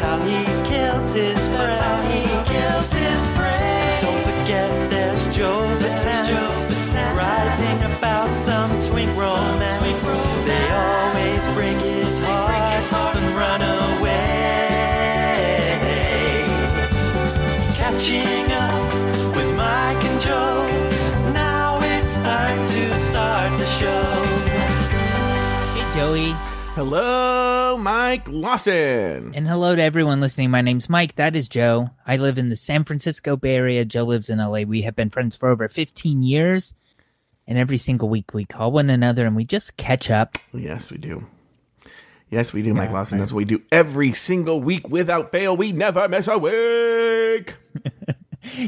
That's how he kills his friends. That's how he kills his friends. Don't forget there's Joe Betance, writing about some twink romance. They always break his heart and run away. Catching up with Mike and Joe. Now it's time to start the show. Hey, Joey. Hello, Mike Lawson. And hello to everyone listening. My name's Mike. That is Joe. I live in the San Francisco Bay Area. Joe lives in LA. We have been friends for over 15 years. And every single week we call one another and we just catch up. Yes, we do. Yes, we do, Mike Lawson. That's what we do every single week without fail. We never miss a week.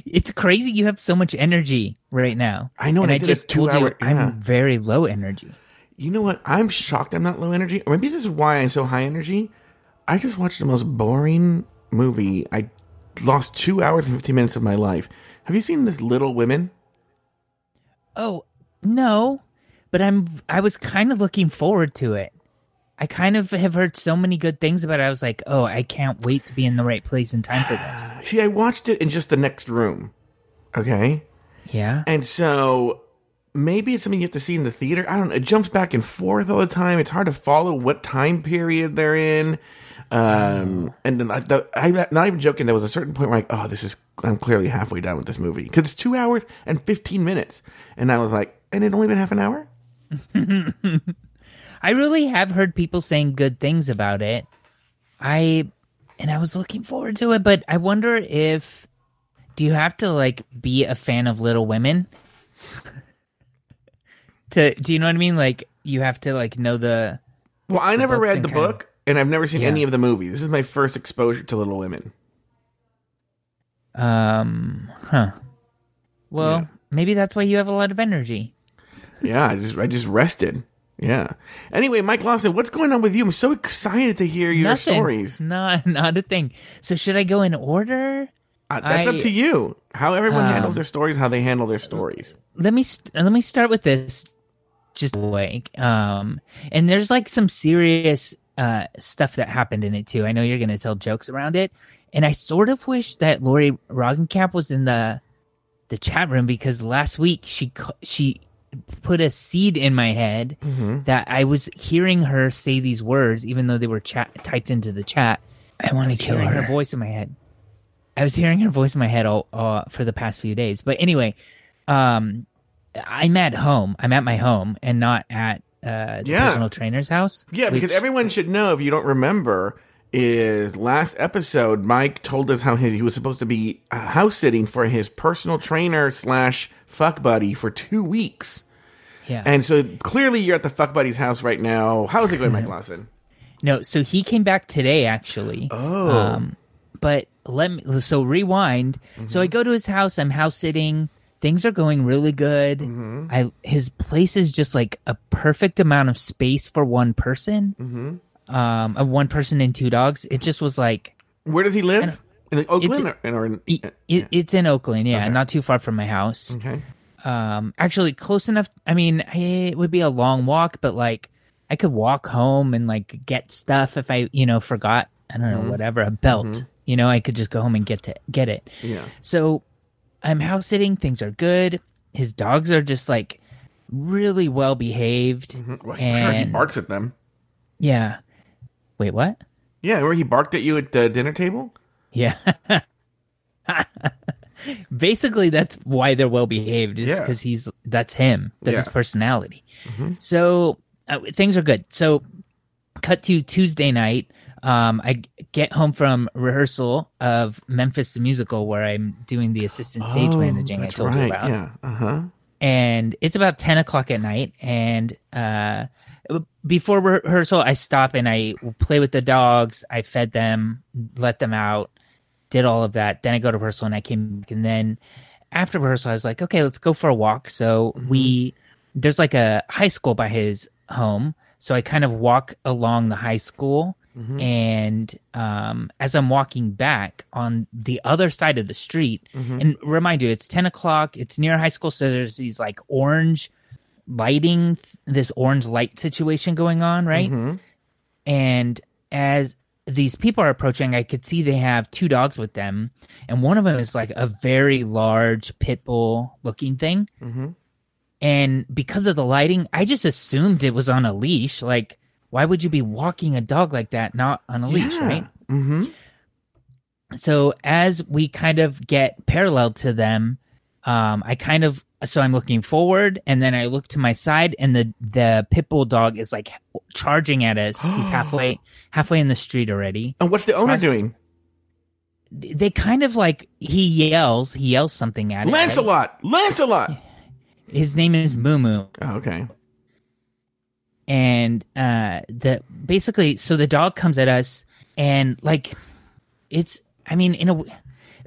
It's crazy you have so much energy right now. I know, and I did a just told you yeah. I'm very low energy. You know what? I'm shocked I'm not low energy. Or maybe this is why I'm so high energy. I just watched the most boring movie. I lost two hours and 15 minutes of my life. Have you seen this Little Women? Oh, no. But I'm I was kind of looking forward to it. I kind of have heard so many good things about it. I was like, "Oh, I can't wait to be in the right place in time for this." See, I watched it in just the next room. Okay. Yeah. And so maybe it's something you have to see in the theater. I don't know. It jumps back and forth all the time. It's hard to follow what time period they're in. Um, and then I, the, I'm not even joking. There was a certain point where like, oh, this is, I'm clearly halfway done with this movie because it's two hours and 15 minutes. And I was like, and it only been half an hour? I really have heard people saying good things about it. I and I was looking forward to it, but I wonder if do you have to like be a fan of Little Women? to do you know what I mean? Like you have to like know the Well, I never read the kind of- book and I've never seen Yeah. any of the movies. This is my first exposure to Little Women. um huh. Well, Yeah. maybe that's why you have a lot of energy. Yeah, I just, I just rested. Yeah. Anyway, Mike Lawson, what's going on with you? I'm so excited to hear your Nothing. stories. Not not a thing. So should I go in order? Uh, that's I- up to you. How everyone Um, handles their stories, how they handle their stories. let me st- let me start with this just like um and there's like some serious uh stuff that happened in it too. I know you're gonna tell jokes around it. And i sort of wish that lori roggenkamp was in the the chat room because last week she she put a seed in my head that i was hearing her say these words even though they were chat typed into the chat. I want to kill her. her. voice in my head. I was hearing her voice in my head all uh, for the past few days. But anyway, um, I'm at home. I'm at my home and not at uh, the Yeah. personal trainer's house. Yeah, because everyone should know if you don't remember. Is last episode Mike told us how he, was supposed to be uh, house sitting for his personal trainer slash fuck buddy for two weeks, yeah. and so clearly you're at the fuck buddy's house right now. How's it going, Mike Lawson? no, so he came back today actually. Oh, Um, but let me so rewind. So I go to his house. I'm house sitting. Things are going really good. I his place is just like a perfect amount of space for one person. Mm-hmm. Um, a one person and two dogs. It just was like where does he live? In like, Oakland or, or in, it, it, it's in Oakland. Yeah, Okay. not too far from my house. okay. Um, actually close enough. I mean, it would be a long walk, but like I could walk home and like get stuff if I, you know, forgot. I don't know, whatever a belt. You know, I could just go home and get to get it. Yeah. So I'm house sitting. Things are good. His dogs are just like really well behaved. Well, I'm sure he barks at them. Yeah. Wait, what? Yeah, where he barked at you at the dinner table. Yeah. Basically, that's why they're well behaved, is Yeah. because he's that's him. That's his Yeah. personality. So uh, things are good. So, cut to Tuesday night. Um, I get home from rehearsal of Memphis the musical, where I'm doing the assistant stage managing. I Oh, told right. you about Yeah. Uh huh. and it's about 10 o'clock at night and uh before rehearsal i stop and i play with the dogs i fed them let them out did all of that then i go to rehearsal and i came back and then after rehearsal i was like okay let's go for a walk so we there's like a high school by his home so i kind of walk along the high school and um, as I'm walking back on the other side of the street, and remind you, it's 10 o'clock, it's near high school, so there's these like orange lighting, this orange light situation going on, right? And as these people are approaching, I could see they have two dogs with them, and one of them is like a very large pit bull looking thing. Mm-hmm. And because of the lighting, I just assumed it was on a leash. Like, why would you be walking a dog like that, not on a leash, Yeah. right? Mm-hmm. so as we kind of get parallel to them um i kind of so i'm looking forward and then i look to my side and the the pit bull dog is like charging at us he's halfway halfway in the street already And what's the owner doing? they kind of like he yells he yells something at it right? Lancelot. Lancelot. his name is moo moo Oh, okay. And uh the basically so the dog comes at us and like it's i mean in a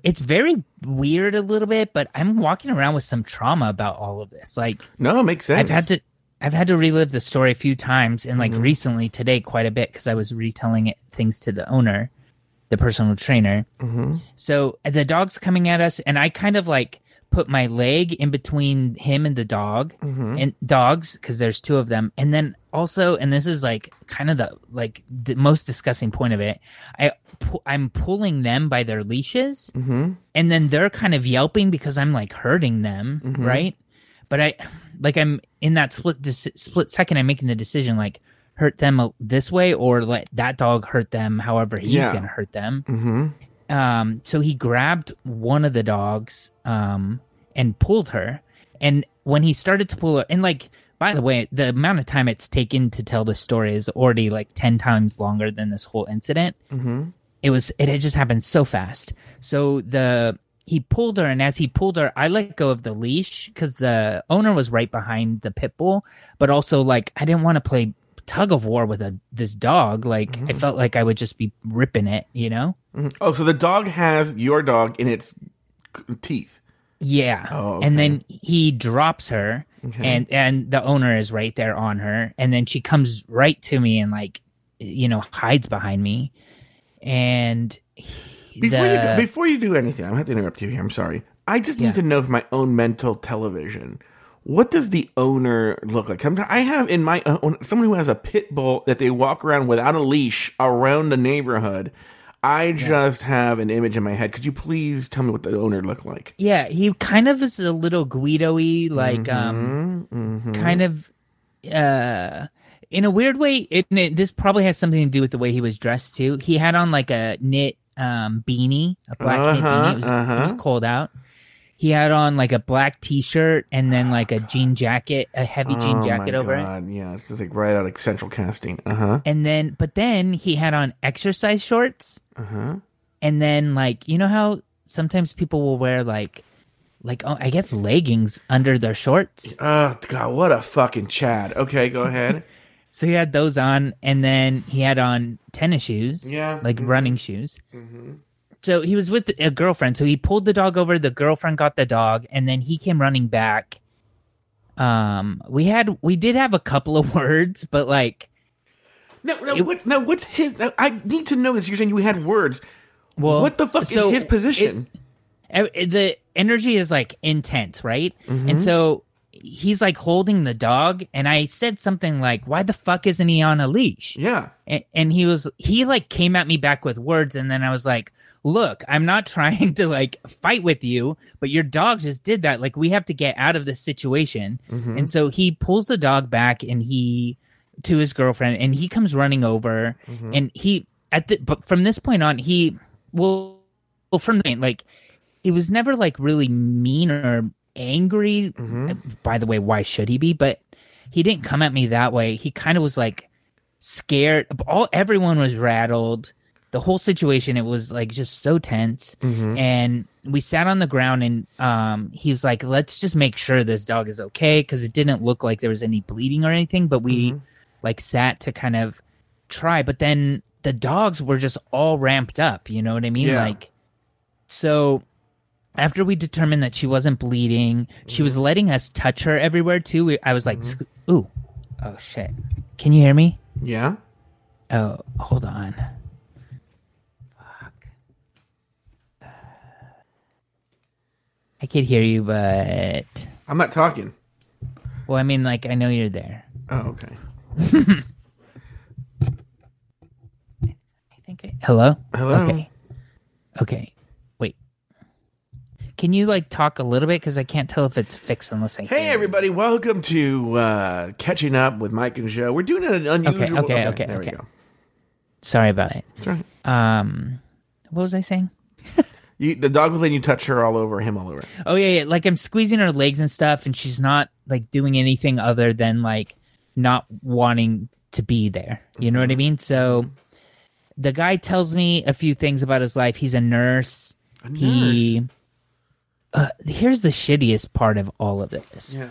it's very weird a little bit but i'm walking around with some trauma about all of this like No, it makes sense. i've had to i've had to relive the story a few times and like Mm-hmm. recently today quite a bit because i was retelling it things to the owner the personal trainer Mm-hmm. so the dog's coming at us and i kind of like put my leg in between him and the dog Mm-hmm. and dogs because there's two of them and then also and this is like kind of the like the most disgusting point of it i pu- i'm pulling them by their leashes Mm-hmm. and then they're kind of yelping because i'm like hurting them Mm-hmm. right but i like i'm in that split dec- split second i'm making the decision like hurt them this way or let that dog hurt them however he's Yeah. gonna hurt them Mm-hmm. um so he grabbed one of the dogs um and pulled her and when he started to pull her and like by the way the amount of time it's taken to tell this story is already like 10 times longer than this whole incident. Mm-hmm. it was it had just happened so fast. So the he pulled her and as he pulled her i let go of the leash because the owner was right behind the pit bull but also like i didn't want to play tug of war with a this dog. Like i felt like i would just be ripping it you know? Oh, so the dog has your dog in its teeth. Yeah. Oh, And then he drops her Okay. and and the owner is right there on her and then she comes right to me and like you know hides behind me and Before you do, before you do anything, I'm gonna have to interrupt you here. I'm sorry. I just need Yeah. to know for my own mental television. What does the owner look like? Sometimes I have in my uh, own someone who has a pit bull that they walk around without a leash around the neighborhood. I just have an image in my head. Could you please tell me what the owner looked like? yeah, he kind of is a little Guido-y like um Mm-hmm. kind of uh in a weird way it, it this probably has something to do with the way he was dressed too. He had on like a knit um beanie, a black knit Uh-huh, beanie. It was, it was uh-huh. cold out. He had on like a black t-shirt and then like a jean jacket, a heavy jean oh jacket my over it. Yeah, it's just like right out of central casting. Uh huh. And then but then he had on exercise shorts Uh huh. and then like you know how sometimes people will wear like like oh, I guess leggings under their shorts. Oh God, what a fucking Chad. Okay, go ahead. So he had those on, and then he had on tennis shoes, Yeah. like Mhm. running shoes. So he was with a girlfriend. So he pulled the dog over. The girlfriend got the dog, and then he came running back. Um, we had we did have a couple of words, but like, No, no, what, no. What's his? I need to know this. You're saying you had words. well, what the fuck so is his position? ev- the energy is like intense, right? Mm-hmm. And so he's like holding the dog, and I said something like, "Why the fuck isn't he on a leash?" yeah. and, and he was he like came at me back with words and then i was like look i'm not trying to like fight with you but your dog just did that like we have to get out of this situation Mm-hmm. and so he pulls the dog back and he to his girlfriend and he comes running over Mm-hmm. and he at the but from this point on he well well from the like he was never like really mean or angry Mm-hmm. by the way why should he be but he didn't come at me that way he kind of was like scared all everyone was rattled the whole situation it was like just so tense Mm-hmm. and we sat on the ground and um he was like let's just make sure this dog is okay because it didn't look like there was any bleeding or anything but we Mm-hmm. Like sat to kind of try but then the dogs were just all ramped up you know what i mean Yeah. like so after we determined that she wasn't bleeding she was mm-hmm. letting us touch her everywhere too we, i was like mm-hmm. "Sc- ooh oh shit can you hear me Yeah. Oh, hold on. Fuck. Uh, I could hear you, but I'm not talking. well, I mean, like I know you're there. Oh, okay. I think I, Hello? Hello. Okay. Okay. Wait. Can you like talk a little bit because I can't tell if it's fixed unless I. Hey hear everybody, welcome to uh catching up with Mike and Joe. We're doing an unusual. okay, okay, there okay. we go. Sorry about it. That's right. Um, what was I saying? You, the dog was letting you touch her all over, him all over. Oh yeah, yeah. Like I'm squeezing her legs and stuff, and she's not like doing anything other than like not wanting to be there. You know what I mean? So the guy tells me a few things about his life. He's a nurse. A nurse. He. Uh, here's the shittiest part of all of this. Yeah.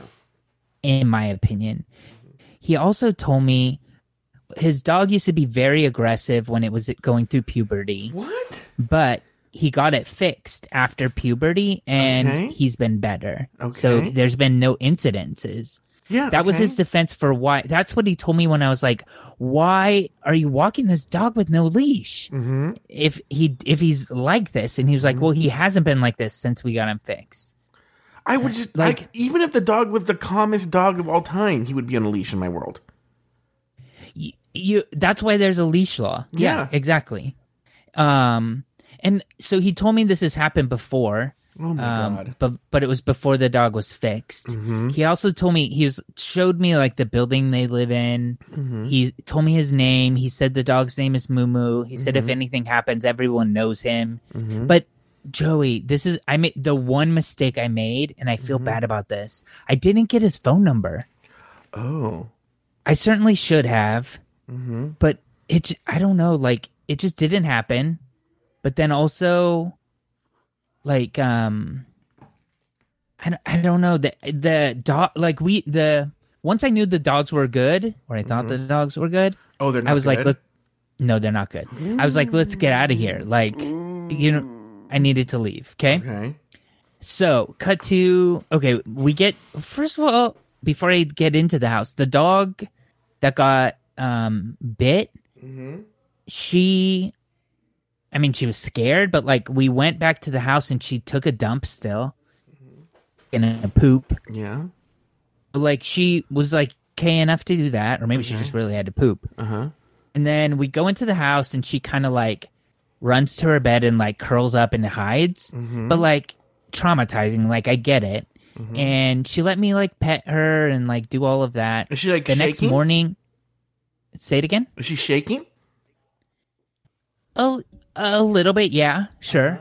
in my opinion. He also told me his dog used to be very aggressive when it was going through puberty, What? but he got it fixed after puberty and Okay. he's been better. Okay. So there's been no incidences. Yeah. That was his defense for why. That's what he told me when I was like, "Why are you walking this dog with no leash?" Mm-hmm. If he if he's like this, and he was like, "Well, he hasn't been like this since we got him fixed." I would just Like- like even if the dog was the calmest dog of all time, he would be on a leash in my world. y- you that's why there's a leash law yeah, Yeah. exactly um and so he told me this has happened before Oh my um god. but but it was before the dog was fixed Mm-hmm. he also told me he was showed me like the building they live in Mm-hmm. he told me his name he said the dog's name is moo he said Mm-hmm. if anything happens everyone knows him but joey this is i made the one mistake i made and i feel Mm-hmm. bad about this i didn't get his phone number Oh. I certainly should have, Mm-hmm. but it. I don't know. Like it just didn't happen. But then also, like um, I don't, I don't know the the dog. Like we the once I knew the dogs were good, or I thought the dogs were good. Oh, they're not I was like, good? Let, no, they're not good. I was like, let's get out of here. Like, you know, I needed to leave. Okay. Okay. So, cut to okay. We get first of all before I get into the house, the dog that got um bit. She, I mean, she was scared, but like we went back to the house and she took a dump still, in a poop. Yeah. Like she was like okay enough to do that, or maybe she just really had to poop. Uh huh. And then we go into the house and she kind of like runs to her bed and like curls up and hides. But like traumatizing, like I get it. And she let me like pet her and like do all of that. Is she like the next morning, say it again. Is she shaking? Oh, a little bit, yeah, sure.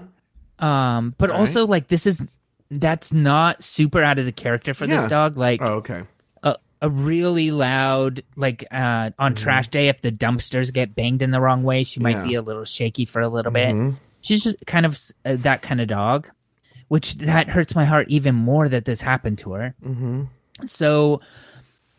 Um, but Alright. also like this is that's not super out of the character for Yeah. this dog. Like Oh, okay. a, a really loud like uh on trash day if the dumpsters get banged in the wrong way she might Mm-hmm. Yeah. be a little shaky for a little bit Mhm. she's just kind of uh, that kind of dog which that hurts my heart even more that this happened to her Mm-hmm. so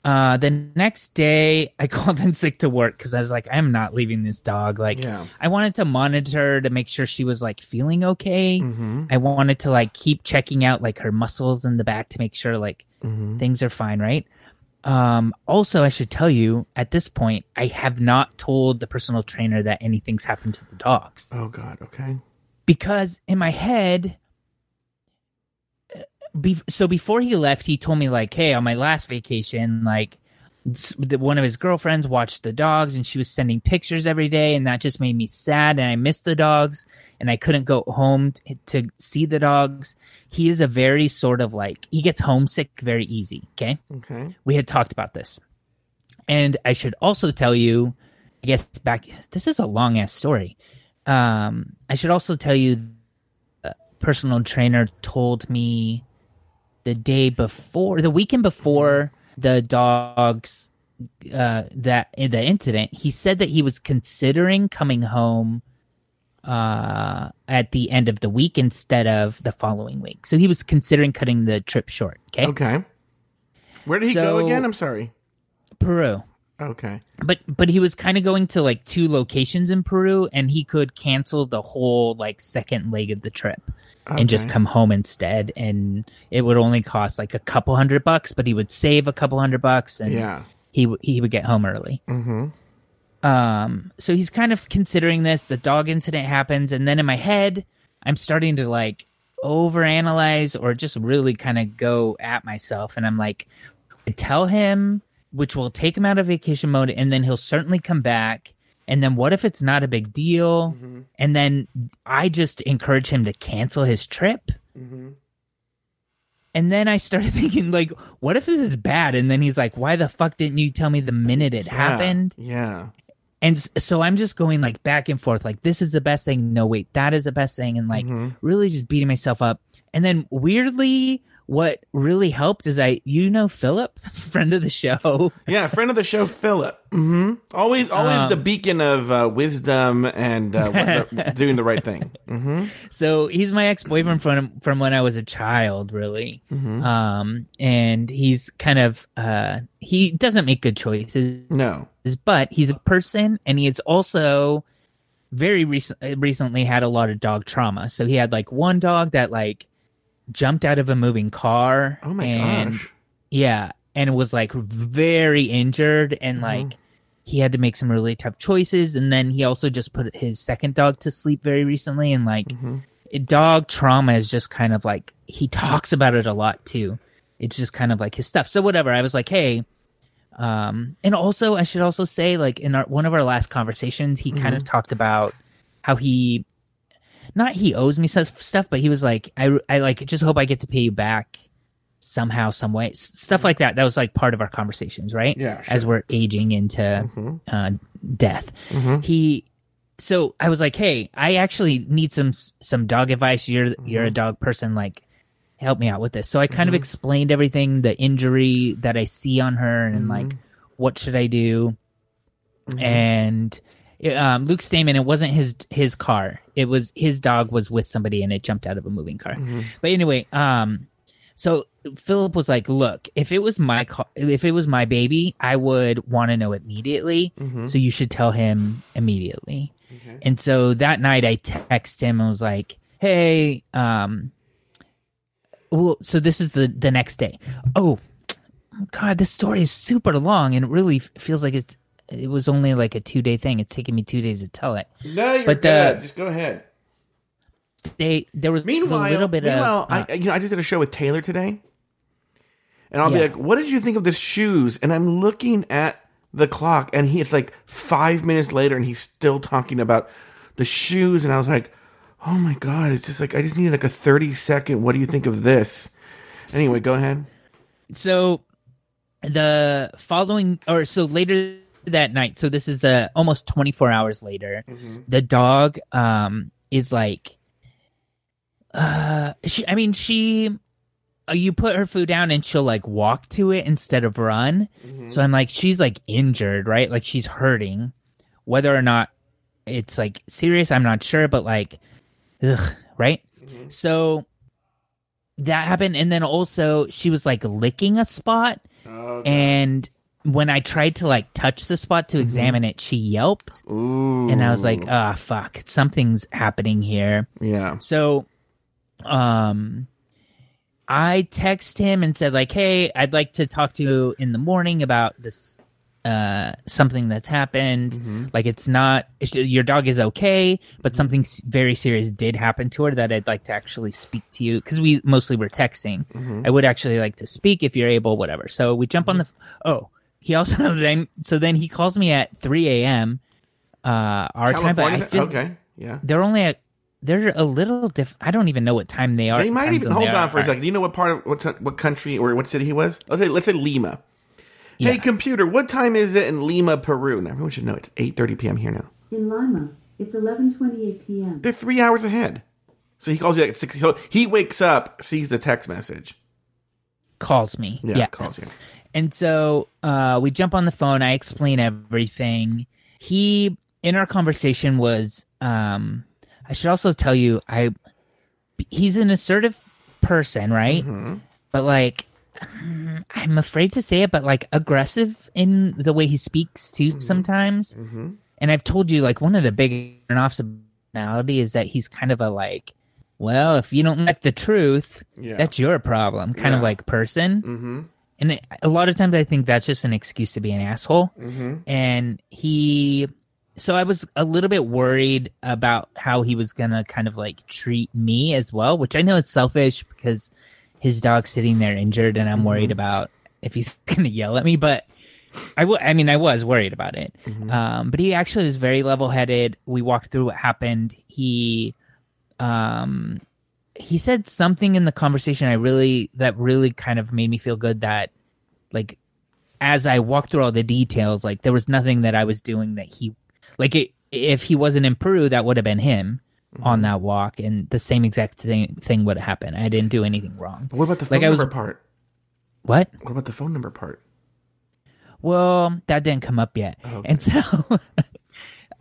uh the next day i called in sick to work because i was like i'm not leaving this dog like Yeah. i wanted to monitor to make sure she was like feeling okay Mm-hmm. i wanted to like keep checking out like her muscles in the back to make sure like Mm-hmm. things are fine right um also i should tell you at this point i have not told the personal trainer that anything's happened to the dogs Oh God. Okay. because in my head be- so before he left he told me like hey on my last vacation like one of his girlfriends watched the dogs and she was sending pictures every day and that just made me sad and i missed the dogs and i couldn't go home t- to see the dogs he is a very sort of like he gets homesick very easy okay Okay. we had talked about this. And I should also tell you, I guess back this is a long ass story. Um I should also tell you the personal trainer told me the day before the weekend before the dogs uh that in the incident, he said that he was considering coming home uh at the end of the week instead of the following week. So he was considering cutting the trip short, okay? Okay. Where did he go again? I'm sorry. Peru. Okay. but but he was kind of going to like two locations in Peru and he could cancel the whole like second leg of the trip and just come home instead and it would only cost like a couple hundred bucks but he would save a couple hundred bucks and Yeah. he he would get home early Mm-hmm. um so he's kind of considering this the dog incident happens and then in my head i'm starting to like overanalyze or just really kind of go at myself and i'm like tell him which will take him out of vacation mode and then he'll certainly come back And then what if it's not a big deal? Mm-hmm. And then I just encourage him to cancel his trip. Mm-hmm. And then I started thinking, like, what if this is bad? And then he's like, why the fuck didn't you tell me the minute it happened? Yeah. And so I'm just going like back and forth, like, this is the best thing. No, wait, that is the best thing. And like, Mm-hmm. really just beating myself up. And then weirdly, what really helped is I, you know, Philip, friend of the show. Yeah, friend of the show, Philip. hmm Always, always Um, the beacon of uh, wisdom and uh, the- doing the right thing. hmm So he's my ex boyfriend from from when I was a child, really. Um, and he's kind of uh, he doesn't make good choices, No. but he's a person, and he is also very recent recently had a lot of dog trauma. So he had like one dog that like jumped out of a moving car. Oh my and, gosh. Yeah, and was like very injured, and Mm-hmm. like he had to make some really tough choices. And then he also just put his second dog to sleep very recently, and like Mm-hmm. dog trauma is just kind of like he talks about it a lot too. It's just kind of like his stuff. So whatever. I was like, hey, um, and also I should also say like in our one of our last conversations, he kind of talked about how he not he owes me some stuff, but he was like, I I like just hope I get to pay you back somehow, some way, S- stuff like that. That was like part of our conversations, right? Yeah, As we're aging into mm-hmm. uh, death, mm-hmm. he. So I was like, "Hey, I actually need some some dog advice. You're mm-hmm. you're a dog person. Like, help me out with this." So I kind of explained everything, the injury that I see on her, and like, what should I do? And um, Luke Stamen, it wasn't his his car. It was his dog was with somebody, and it jumped out of a moving car. But anyway, um, so Philip was like, "Look, if it was my car, if it was my baby, I would want to know immediately. So you should tell him immediately." And so that night, I text him and was like, "Hey, um, well, so this is the the next day. Oh, God, this story is super long, and it really feels like it's it was only like a two day thing. It's taken me two days to tell it. No, you're But the- good. Just go ahead. They there was, was Meanwhile, a little bit meanwhile, of uh, I you know I just did a show with Taylor today, and I'll be like, "What did you think of the shoes?" And I'm looking at the clock, and he it's like five minutes later, and he's still talking about the shoes, and I was like, "Oh my god!" It's just like I just needed like a thirty second. What do you think of this? Anyway, go ahead. so the following or so later that night. So this is uh, almost 24 hours later. The dog um is like uh she i mean she uh, you put her food down and she'll like walk to it instead of run. So i'm like she's like injured right? Like she's hurting. Whether or not it's like serious i'm not sure but like ugh, right? So that happened. And then also she was like licking a spot and when i tried to like touch the spot to examine it she yelped. Ooh, and i was like ah fuck something's happening here. Yeah, so um i text him and said like hey i'd like to talk to you in the morning about this uh something that's happened. Like it's not it's- your dog is okay but something very serious did happen to her that i'd like to actually speak to you. Because we mostly were texting. I would actually like to speak if you're able whatever. So we jump on the oh he also then so then he calls me at 3 a.m uh our time but I feel, okay, yeah. they're only at they're a little different. I don't even know what time they are. They might even hold they on are. for a second. Do you know what part of what what country or what city he was? Let's say let's say Lima. Yeah. Hey, computer, what time is it in Lima, Peru? Now everyone should know it's eight thirty p.m. here now. In Lima, it's 11:28 p.m. They're three hours ahead. So he calls you at six. so He wakes up, sees the text message. calls me. Yeah, Yeah. calls you. And so uh, we jump on the phone. I explain everything. He, in our conversation, was. Um, I should also tell you, I. He's an assertive person, right? But like, I'm afraid to say it, but like aggressive in the way he speaks too sometimes. And I've told you, like, one of the big turn-offs of personality is that he's kind of a like, well, if you don't like the truth, Yeah. that's your problem, kind Yeah. of like person. Mm-hmm. And a lot of times I think that's just an excuse to be an asshole. Mm-hmm. And he, so I was a little bit worried about how he was going to kind of like treat me as well, which I know it's selfish because his dog's sitting there injured and I'm worried Mm-hmm. about if he's going to yell at me. But I w- I mean, I was worried about it. Mhm. Um, but he actually was very level headed. We walked through what happened. He, um, he said something in the conversation I really that really kind of made me feel good that, like, as I walked through all the details, like there was nothing that I was doing that he, like, it, if he wasn't in Peru, that would have been him on that walk, and the same exact thing thing would happen. I didn't do anything wrong. But what about the phone Like, I was- number part? What? What about the phone number part? Well, that didn't come up yet. Okay. And so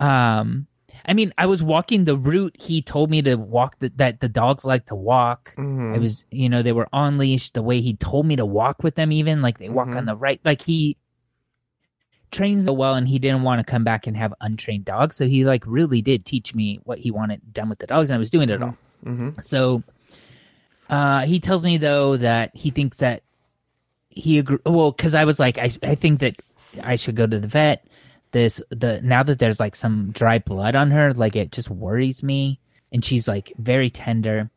um I mean, I was walking the route he told me to walk the, that the dogs like to walk. Mhm. I was, you know, they were on leash the way he told me to walk with them even like they walk Mhm. on the right like he trains so well and he didn't want to come back and have untrained dogs. So he like really did teach me what he wanted done with the dogs and I was doing it all. Mm-hmm. So uh, he tells me though that he thinks that he agree. Well, because I was like, I I think that I should go to the vet. This the now that there's like some dry blood on her, like it just worries me, and she's like very tender.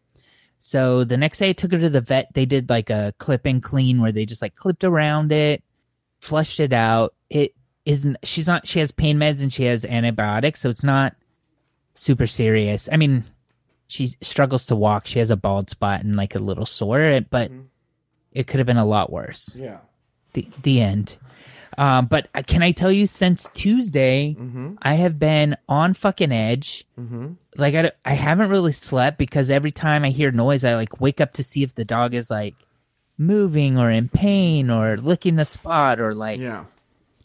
So the next day I took her to the vet. They did like a clip and clean where they just like clipped around it, flushed it out. It isn't. She's not. She has pain meds and she has antibiotics, so it's not super serious. I mean, she struggles to walk. She has a bald spot and like a little sore, but mm-hmm. it could have been a lot worse. Yeah. The the end. Um, but can I tell you, since Tuesday, Mm-hmm. I have been on fucking edge. Mm-hmm. Like I, I haven't really slept because every time I hear noise, I like wake up to see if the dog is like moving or in pain or licking the spot or like Yeah.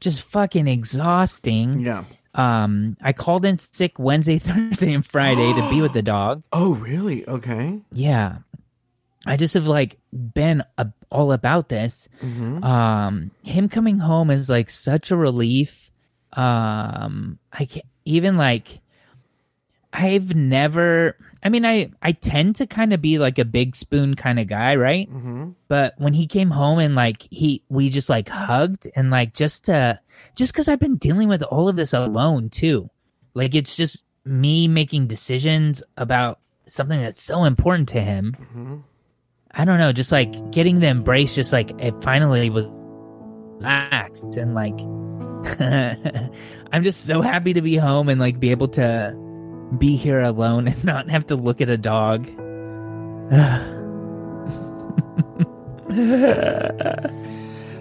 just fucking exhausting. Yeah. Um, I called in sick Wednesday, Thursday, and Friday to be with the dog. Oh, really? Okay. Yeah. I just have like been all about this. Mm-hmm. Um, him coming home is like such a relief. Um, I can't even like, I've never, I mean, I, I tend to kind of be like a big spoon kind of guy, right? Mm-hmm. But when he came home and like he, we just like hugged and like just to, just cause I've been dealing with all of this alone too. Like it's just me making decisions about something that's so important to him. Mm-hmm. I don't know, just like getting the embrace, just like it finally was relaxed and like I'm just so happy to be home and like be able to be here alone and not have to look at a dog.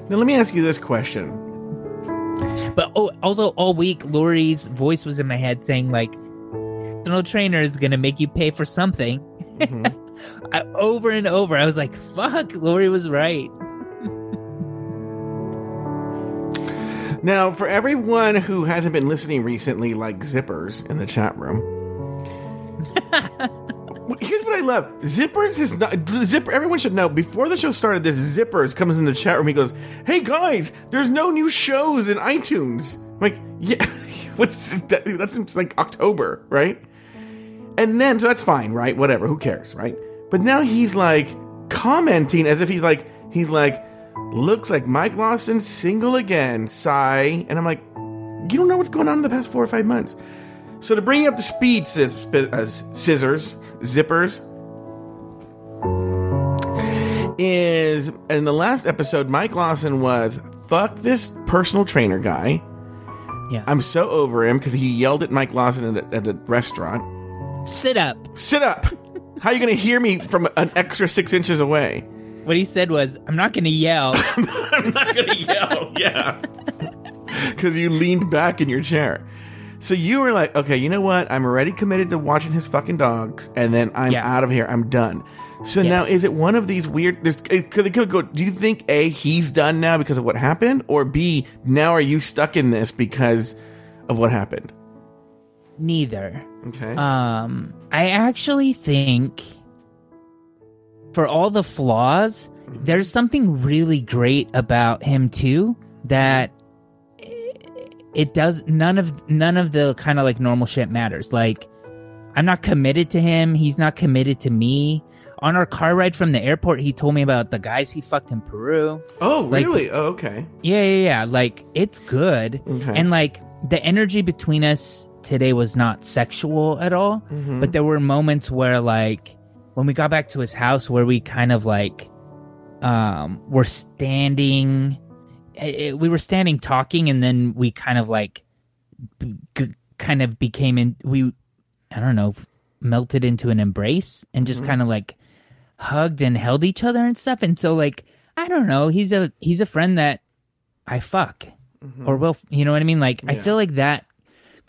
Now let me ask you this question. But oh, also all week, Lori's voice was in my head saying like, "Personal trainer is gonna make you pay for something." Mhm. I, over and over, I was like, "Fuck, Lori was right." Now, for everyone who hasn't been listening recently, like zippers in the chat room, here's what I love: zippers is not zipper. Everyone should know before the show started. This zippers comes in the chat room. He goes, "Hey guys, there's no new shows in iTunes." I'm like, yeah, what's that? That's like October, right? And then so that's fine, right? Whatever, who cares, right? But now he's like commenting as if he's like he's like looks like Mike Lawson's single again, sigh. And I'm like, you don't know what's going on in the past four or five months. So to bring you up to speed, sis, sp- uh, scissors, zippers, is in the last episode, Mike Lawson was fuck this personal trainer guy. Yeah, I'm so over him because he yelled at Mike Lawson at a, at a restaurant. sit up. Sit up. How are you going to hear me from an extra six inches away? What he said was, "I'm not gonna yell." I'm not going to yell. Yeah. Because you leaned back in your chair. So you were like, okay, you know what? I'm already committed to watching his fucking dogs, and then I'm Yeah. out of here. I'm done. So now, is it one of these weird? This could, it could go. Do you think a he's done now because of what happened, or b now are you stuck in this because of what happened? Neither. Okay. Um, I actually think for all the flaws, there's something really great about him too that it does none of none of the kind of like normal shit matters. Like I'm not committed to him, he's not committed to me. On our car ride from the airport, he told me about the guys he fucked in Peru. oh, like- really? Oh, okay. Yeah, yeah, yeah. Like it's good. Okay. And like the energy between us today was not sexual at all, Mhm. but there were moments where like when we got back to his house where we kind of like um were standing it, we were standing talking, and then we kind of like, g- kind of became in. We, I don't know, melted into an embrace and just kind of like hugged and held each other and stuff. And so like, I don't know, he's a he's a friend that I fuck or will, you know what I mean? Like, I feel like that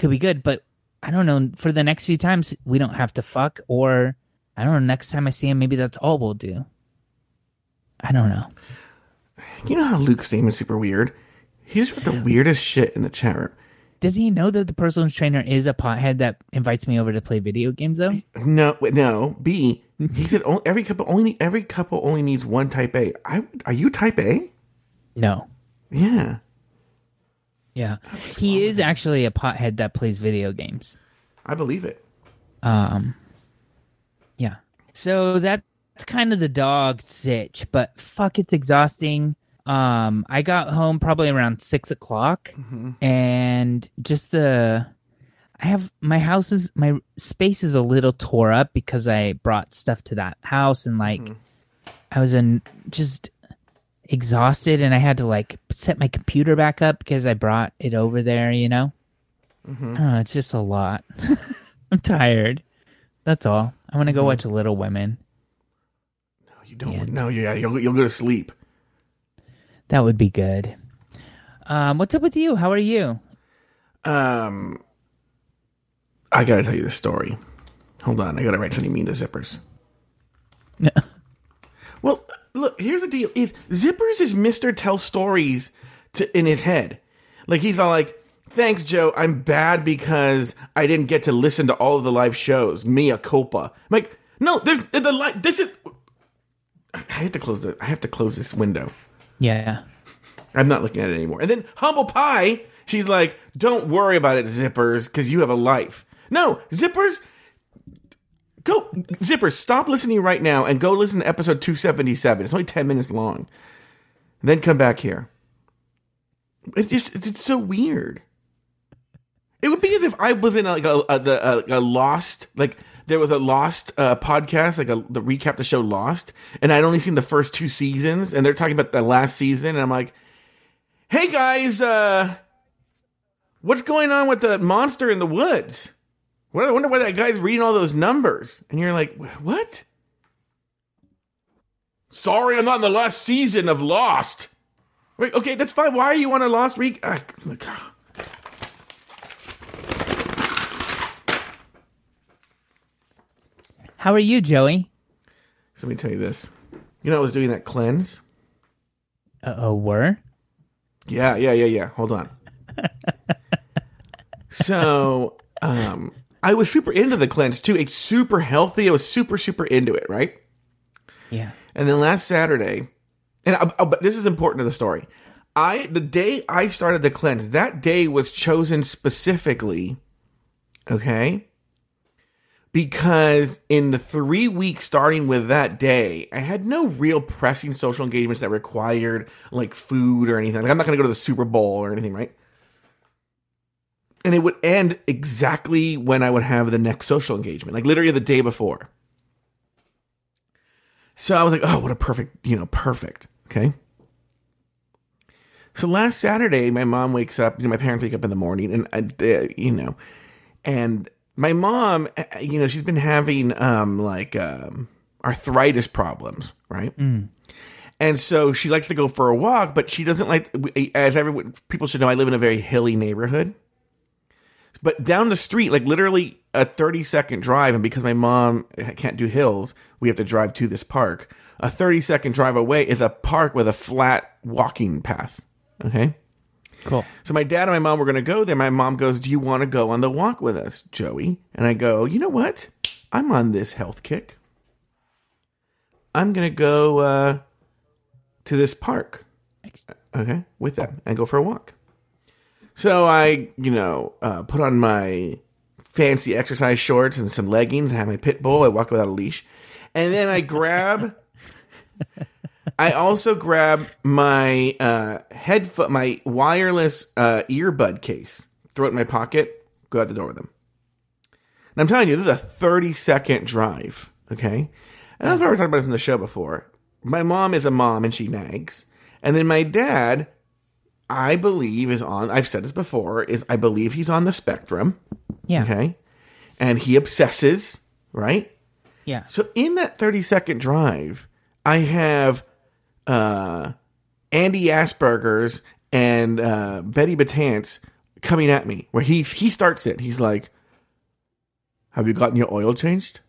could be good, but I don't know. For the next few times, we don't have to fuck, or I don't know. Next time I see him, maybe that's all we'll do. I don't know. You know how Luke's name is super weird? He's got the weirdest shit in the chat room. Does he know that the personal trainer is a pothead that invites me over to play video games though? No, no. B. He said only, every couple only every couple only needs one type A. I are you type A? No. Yeah. Yeah. He is actually a pothead that plays video games. I believe it. Um Yeah. So that's kind of the dog sitch, but fuck it's exhausting. Um I got home probably around six o'clock and just the I have my house is my space is a little tore up because I brought stuff to that house and like I was in just exhausted and I had to like set my computer back up because I brought it over there, you know? Don't know, it's just a lot. I'm tired. That's all. I want to go watch Little Women. No, you don't. No, yeah, you'll you'll go to sleep. That would be good. Um, what's up with you? How are you? Um, I gotta tell you the story. Hold on, I gotta write something mean to zippers. Well, look, here's the deal: is zippers is Mister Tell Stories to in his head. Like he's all like, "Thanks, Joe. I'm bad because I didn't get to listen to all of the live shows. Mea culpa." I'm like, no, there's the li This is. I have to close the. I have to close this window. Yeah. I'm not looking at it anymore. And then Humble Pie, she's like, "Don't worry about it, Zippers, because you have a life." No, Zippers, go Zippers. Stop listening right now and go listen to episode 277. It's only 10 minutes long. then come back here. It's just it's, it's so weird. It would be as if I was in like a, a a, a lost like there was a lost uh, podcast like a the recap the show Lost, and I'd only seen the first two seasons, and they're talking about the last season, and I'm like, hey guys, uh, what's going on with the monster in the woods? What I wonder why that guy's reading all those numbers, and you're like, what? Sorry, I'm not in the last season of Lost. Wait, okay, that's fine. Why are you on a Lost week? Ah, God. How are you, Joey? So let me tell you this. You know, I was doing that cleanse. Uh oh, were? Yeah, yeah, yeah, yeah. Hold on. so, um, I was super into the cleanse too. It's super healthy. I was super, super into it, right? Yeah. And then last Saturday, and I, I- but this is important to the story. I the day I started the cleanse, that day was chosen specifically, okay, because in the three weeks starting with that day, I had no real pressing social engagements that required like food or anything. Like I'm not going to go to the Super Bowl or anything, right? And it would end exactly when I would have the next social engagement, like literally the day before. So I was like, oh, what a perfect, you know, perfect. Okay. So last Saturday, my mom wakes up, you know, my parents wake up in the morning and, I, uh, you know, and my mom, uh, you know, she's been having, um, like, um, arthritis problems, right? And so she likes to go for a walk, but she doesn't like, as everyone, people should know, I live in a very hilly neighborhood. But down the street, like literally a 30 second drive, and because my mom can't do hills, we have to drive to this park. A 30 second drive away is a park with a flat walking path. Okay. Cool. So my dad and my mom were going to go there. My mom goes, "Do you want to go on the walk with us, Joey?" And I go, "You know what? I'm on this health kick. I'm going to go uh, to this park, okay, with them and go for a walk." So I, you know, uh, put on my fancy exercise shorts and some leggings. I have my pit bull. I walk without a leash, and then I grab. I also grab my uh, my wireless uh, earbud case, throw it in my pocket, go out the door with them. And I'm telling you, this is a 30 second drive. Okay, and I've already talked about this in the show before. My mom is a mom and she nags, and then my dad I believe is on. I've said this before. Is I believe he's on the spectrum. Yeah. Okay, and he obsesses. Right. Yeah. So in that 30 second drive, I have uh, Andy Asperger's and uh, Betty Betance coming at me. Where he he starts it. He's like, "Have you gotten your oil changed?"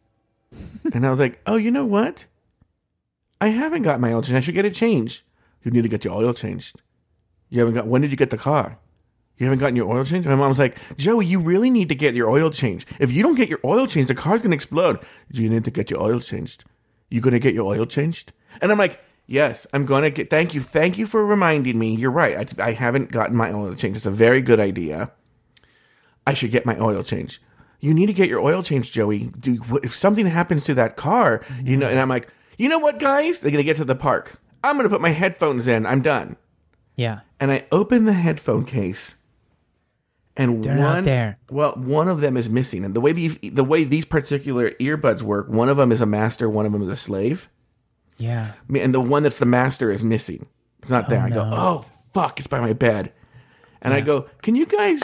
and I was like, "Oh, you know what? I haven't got my oil changed. I should get it changed. You need to get your oil changed. You haven't got. When did you get the car?" You haven't gotten your oil changed? My mom's like, Joey, you really need to get your oil changed. If you don't get your oil changed, the car's gonna explode. Do you need to get your oil changed? You gonna get your oil changed? And I'm like, yes, I'm gonna get. Thank you, thank you for reminding me. You're right. I, I haven't gotten my oil changed. It's a very good idea. I should get my oil changed. You need to get your oil changed, Joey. Do if something happens to that car, you know? And I'm like, you know what, guys? Gonna get to the park. I'm gonna put my headphones in. I'm done. Yeah. And I open the headphone case, and They're not one there. well, one of them is missing. And the way these the way these particular earbuds work, one of them is a master, one of them is a slave. Yeah. And the one that's the master is missing. It's not oh, there. I go, oh fuck, it's by my bed. And I go, can you guys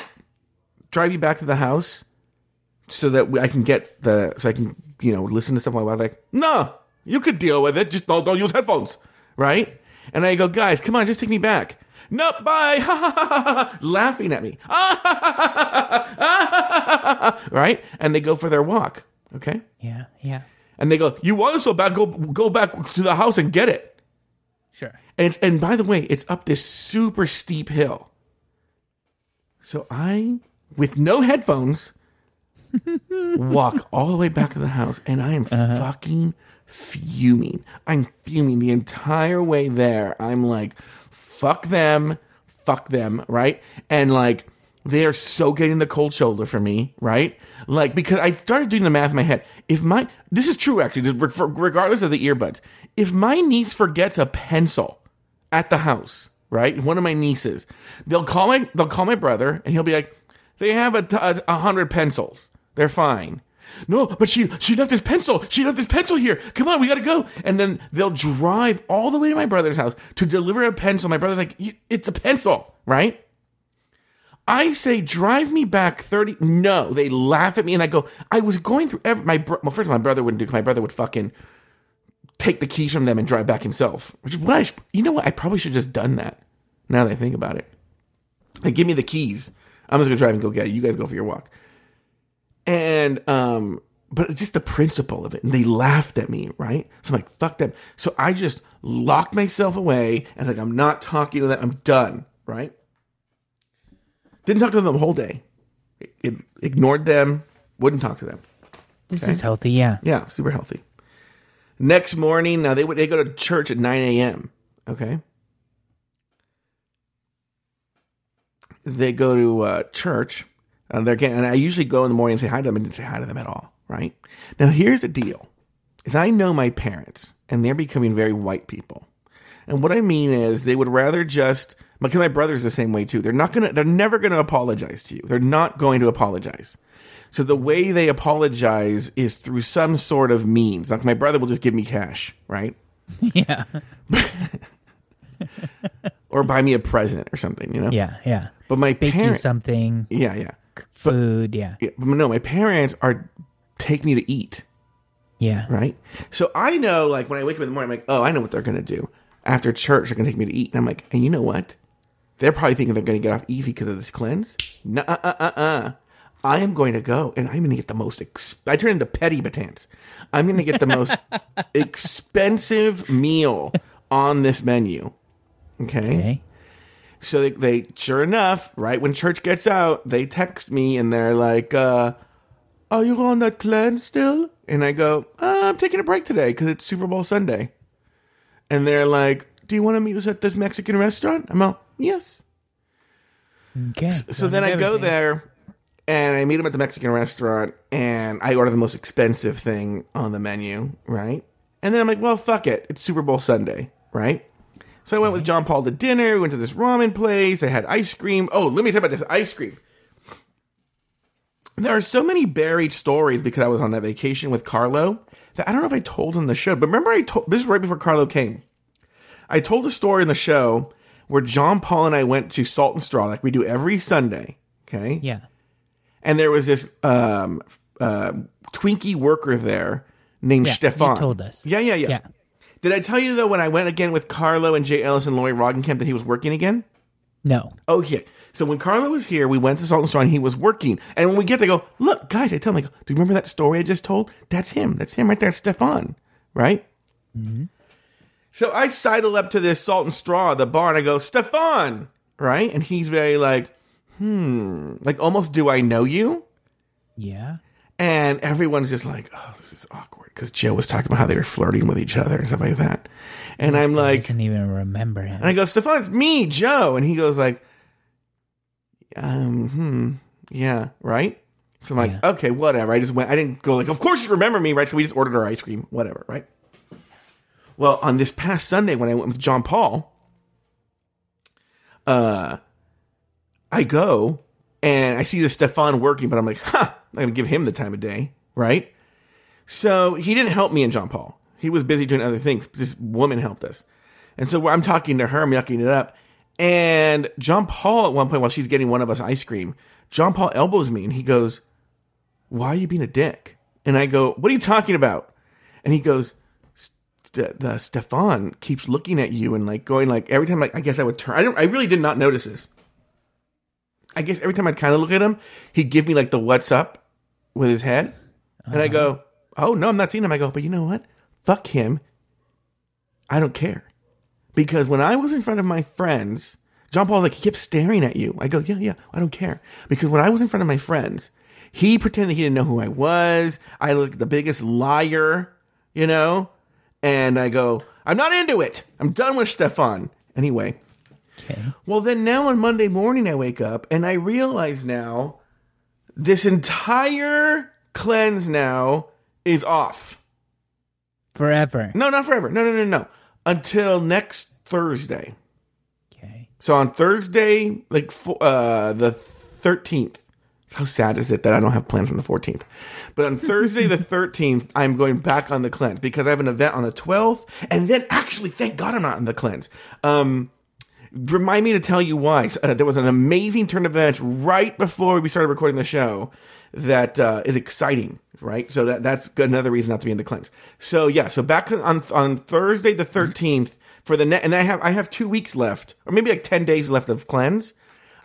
drive you back to the house so that I can get the so I can you know listen to stuff while I'm like, no, you could deal with it. Just don't don't use headphones, right? And I go, guys, come on, just take me back. Nope, bye. Ha, ha, ha, ha, ha. Laughing at me. Right? And they go for their walk. Okay. Yeah. Yeah. And they go, you want it so bad, go go back to the house and get it. Sure. And it's, and by the way, it's up this super steep hill. So I, with no headphones, walk all the way back to the house, and I am uh-huh. fucking fuming. I'm fuming the entire way there. I'm like, fuck them, fuck them, right? And like, they are so getting the cold shoulder for me, right? Like, because I started doing the math in my head. If my, this is true actually, regardless of the earbuds, if my niece forgets a pencil at the house, right? One of my nieces, they'll call my, they'll call my brother and he'll be like, they have a, t- a hundred pencils. They're fine. No, but she she left this pencil. She left this pencil here. Come on, we gotta go. And then they'll drive all the way to my brother's house to deliver a pencil. My brother's like, it's a pencil, right? I say, drive me back 30. No, they laugh at me and I go, I was going through every, my, bro- well, first of all, my brother wouldn't do, 'cause my brother would fucking take the keys from them and drive back himself. Which is what I, sh- you know what? I probably should have just done that now that I think about it. Like, give me the keys. I'm just gonna drive and go get it. You guys go for your walk. And, um, but it's just the principle of it. And they laughed at me, right? So I'm like, fuck them. So I just locked myself away and like, I'm not talking to them. I'm done, right? Didn't talk to them the whole day. It, ignored them. Wouldn't talk to them. This is healthy. Yeah. Yeah, super healthy. Next morning, now they would they go to church at nine a.m. Okay, they go to uh, church. Uh, and they're getting, and I usually go in the morning and say hi to them and didn't say hi to them at all. Right now, here's the deal: is I know my parents, and they're becoming very white people. And what I mean is, they would rather just because my brother's the same way too. They're not gonna, they're never gonna apologize to you. They're not going to apologize. So the way they apologize is through some sort of means. Like my brother will just give me cash, right? Yeah. Or buy me a present or something, you know? Yeah. Yeah. But my Bake parents, something. yeah, yeah. Food. Yeah. yeah. No, my parents are take me to eat, Yeah. right? So I know, like, when I wake up in the morning, I'm like, oh, I know what they're going to do. After church, they're going to take me to eat. And I'm like, and you know what? They're probably thinking they're going to get off easy because of this cleanse. Nuh uh uh uh uh. I am going to go and I'm going to get the most. Ex- I turn into petty Betance. I'm going to get the most expensive meal on this menu. Okay. Okay. So they, they, sure enough, right when church gets out, they text me and they're like, uh, "Are you on that cleanse still?" And I go, uh, "I'm taking a break today because it's Super Bowl Sunday." And they're like, "Do you want to meet us at this Mexican restaurant?" I'm all, "Yes." Okay. So then I go there and I meet them at the Mexican restaurant and I order the most expensive thing on the menu, right? And then I'm like, well, fuck it. It's Super Bowl Sunday, right? So I went with John Paul to dinner, we went to this ramen place, they had ice cream. Oh, let me talk about this ice cream. There are so many buried stories because I was on that vacation with Carlo that I don't know if I told on the show. But remember, I told this is right before Carlo came. I told a story in the show where John Paul and I went to Salt and Straw like we do every Sunday. Okay. Yeah. And there was this um, uh, Twinkie worker there named Yeah, Stefan. told us. Yeah, yeah, yeah, Yeah. Did I tell you though when I went again with Carlo and Jay Ellis and Lori Roggenkamp that he was working again? No. Oh yeah. So when Carlo was here, we went to Salt and Straw and he was working. And when we get there, go, look, guys, I tell him, I go, do you remember that story I just told? That's him. That's him right there, Stefan. Right? So I sidle up to this Salt and Straw, the bar, and I go, Stefan, right? And he's very like, hmm, like almost, do I know you? Yeah. And everyone's just like, oh, this is awkward. Because Joe was talking about how they were flirting with each other and stuff like that. And I'm I like, didn't even remember him. and I go, Stefan, it's me, Joe. And he goes like, um, hmm, yeah, right? So I'm like, Yeah. okay, whatever. I just went, I didn't go like, of course you remember me, right? So we just ordered our ice cream, whatever, right? Well, on this past Sunday when I went with John Paul, uh, I go and I see the Stefan working, but I'm like, huh, I'm going to give him the time of day, right? So he didn't help me and John Paul. He was busy doing other things. This woman helped us. And so I'm talking to her, I'm yucking it up. And John Paul, at one point, while she's getting one of us ice cream, John Paul elbows me and he goes, Why are you being a dick? And I go, What are you talking about? And he goes, the Stefan keeps looking at you and like going like every time like I guess I would turn I don't I really did not notice this. I guess every time I'd kind of look at him, he'd give me like the what's up with his head. And I uh-huh. go, Oh no, I'm not seeing him. I go, but you know what? Fuck him. I don't care. Because when I was in front of my friends, John Paul like he kept staring at you. I go, yeah, yeah, I don't care. Because when I was in front of my friends, he pretended he didn't know who I was. I looked the biggest liar, you know? And I go, I'm not into it. I'm done with Stefan. Anyway, Okay. well, then now on Monday morning, I wake up and I realize now this entire cleanse now is off. Forever. No, not forever. No, no, no, no. Until next Thursday. Okay. So on Thursday, like uh, the 13th. How sad is it that I don't have plans on the 14th? But on Thursday, the 13th, I'm going back on the cleanse because I have an event on the 12th. And then actually, thank God I'm not on the cleanse. Um, remind me to tell you why. Uh, there was an amazing turn of events right before we started recording the show that uh, is exciting, right? So that that's another reason not to be in the cleanse. So yeah, so back on on Thursday the thirteenth for the net, and I have I have two weeks left, or maybe like ten days left of cleanse.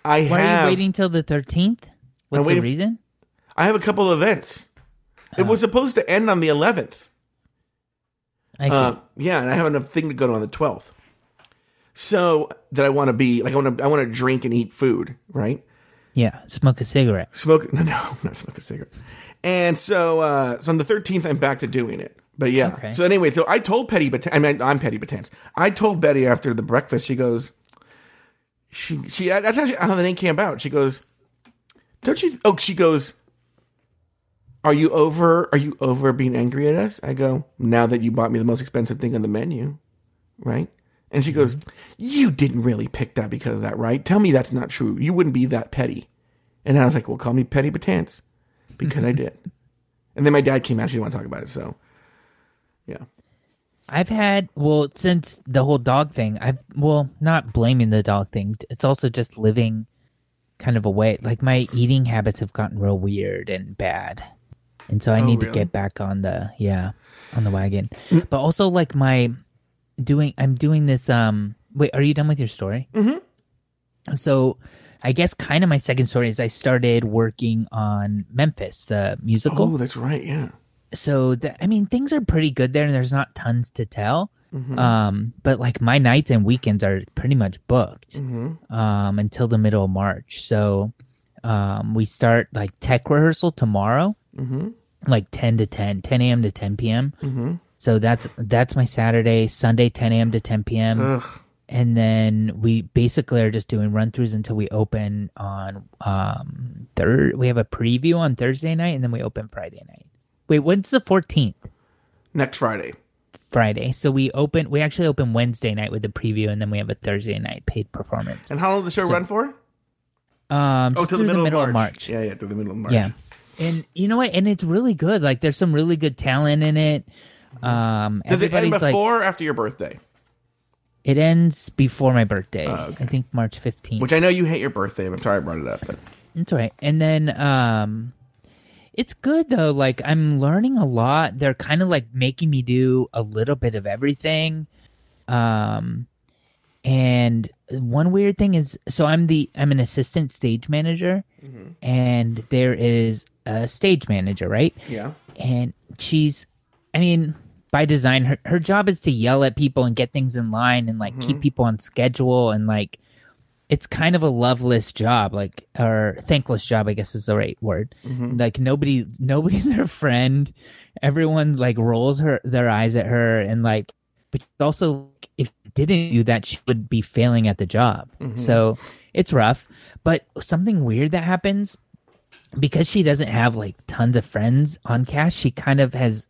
I Why have are you waiting till the 13th? What's the reason? I have a couple of events. It was supposed to end on the eleventh. I see. Uh, yeah, and I have a thing to go to on the twelfth. So that I want to be like I want to I want to drink and eat food, right? yeah. Smoke a cigarette. Smoke no no not smoke a cigarette. And so uh so on the thirteenth I'm back to doing it. But yeah. Okay. So anyway, so I told Petty but I mean I'm Petty Betance. I told Betty after the breakfast, she goes she she that's actually how the name came about. She goes, Don't you oh she goes are you over are you over being angry at us? I go, now that you bought me the most expensive thing on the menu, right? And she goes, mm-hmm. You didn't really pick that because of that, right? Tell me that's not true. You wouldn't be that petty. And I was like, Well, call me Petty Betance. Because I did. And then my dad came out, she didn't want to talk about it, so yeah. I've had well since the whole dog thing. I've well not blaming the dog thing. It's also just living kind of away. Like my eating habits have gotten real weird and bad, and so I Oh, need to get back on the yeah on the wagon. Mm. But also like my doing. I'm doing this. Um, wait, are you done with your story? Mm-hmm. So. I guess kind of my second story is I started working on Memphis, the musical Oh, that's right, yeah. so the, I mean things are pretty good there, and there's not tons to tell. Um, but like my nights and weekends are pretty much booked um, until the middle of March. So um, we start like tech rehearsal tomorrow, like ten to 10, 10 a.m. to ten p.m. So that's that's my Saturday, Sunday, ten a.m. to ten p.m. Ugh. And then we basically are just doing run throughs until we open on um third. We have a preview on Thursday night, and then we open Friday night. Wait, when's the fourteenth? Next Friday. Friday. So we open. We actually open Wednesday night with the preview, and then we have a Thursday night paid performance. And how long does the show run for? Um, Oh, to through the middle, of March. Yeah, yeah, to the middle of March. Yeah. And you know what? And it's really good. Like there's some really good talent in it. Um, Does it end like before or after your birthday? It ends before my birthday. Oh, okay. I think March 15th. Which I know you hate your birthday. I'm sorry I brought it up, but It's all right. And then um it's good though. Like I'm learning a lot. They're kind of like making me do a little bit of everything. Um and one weird thing is so I'm the I'm an assistant stage manager and there is a stage manager, right? yeah. and she's i mean by design her, her job is to yell at people and get things in line and like keep mm-hmm. people on schedule and like it's kind of a loveless job like or thankless job i guess is the right word. Mm-hmm. Like nobody nobody's her friend. Everyone like rolls her their eyes at her and like but also if she didn't do that she would be failing at the job. Mm-hmm. So it's rough. But something weird that happens because she doesn't have like tons of friends on cast, she kind of has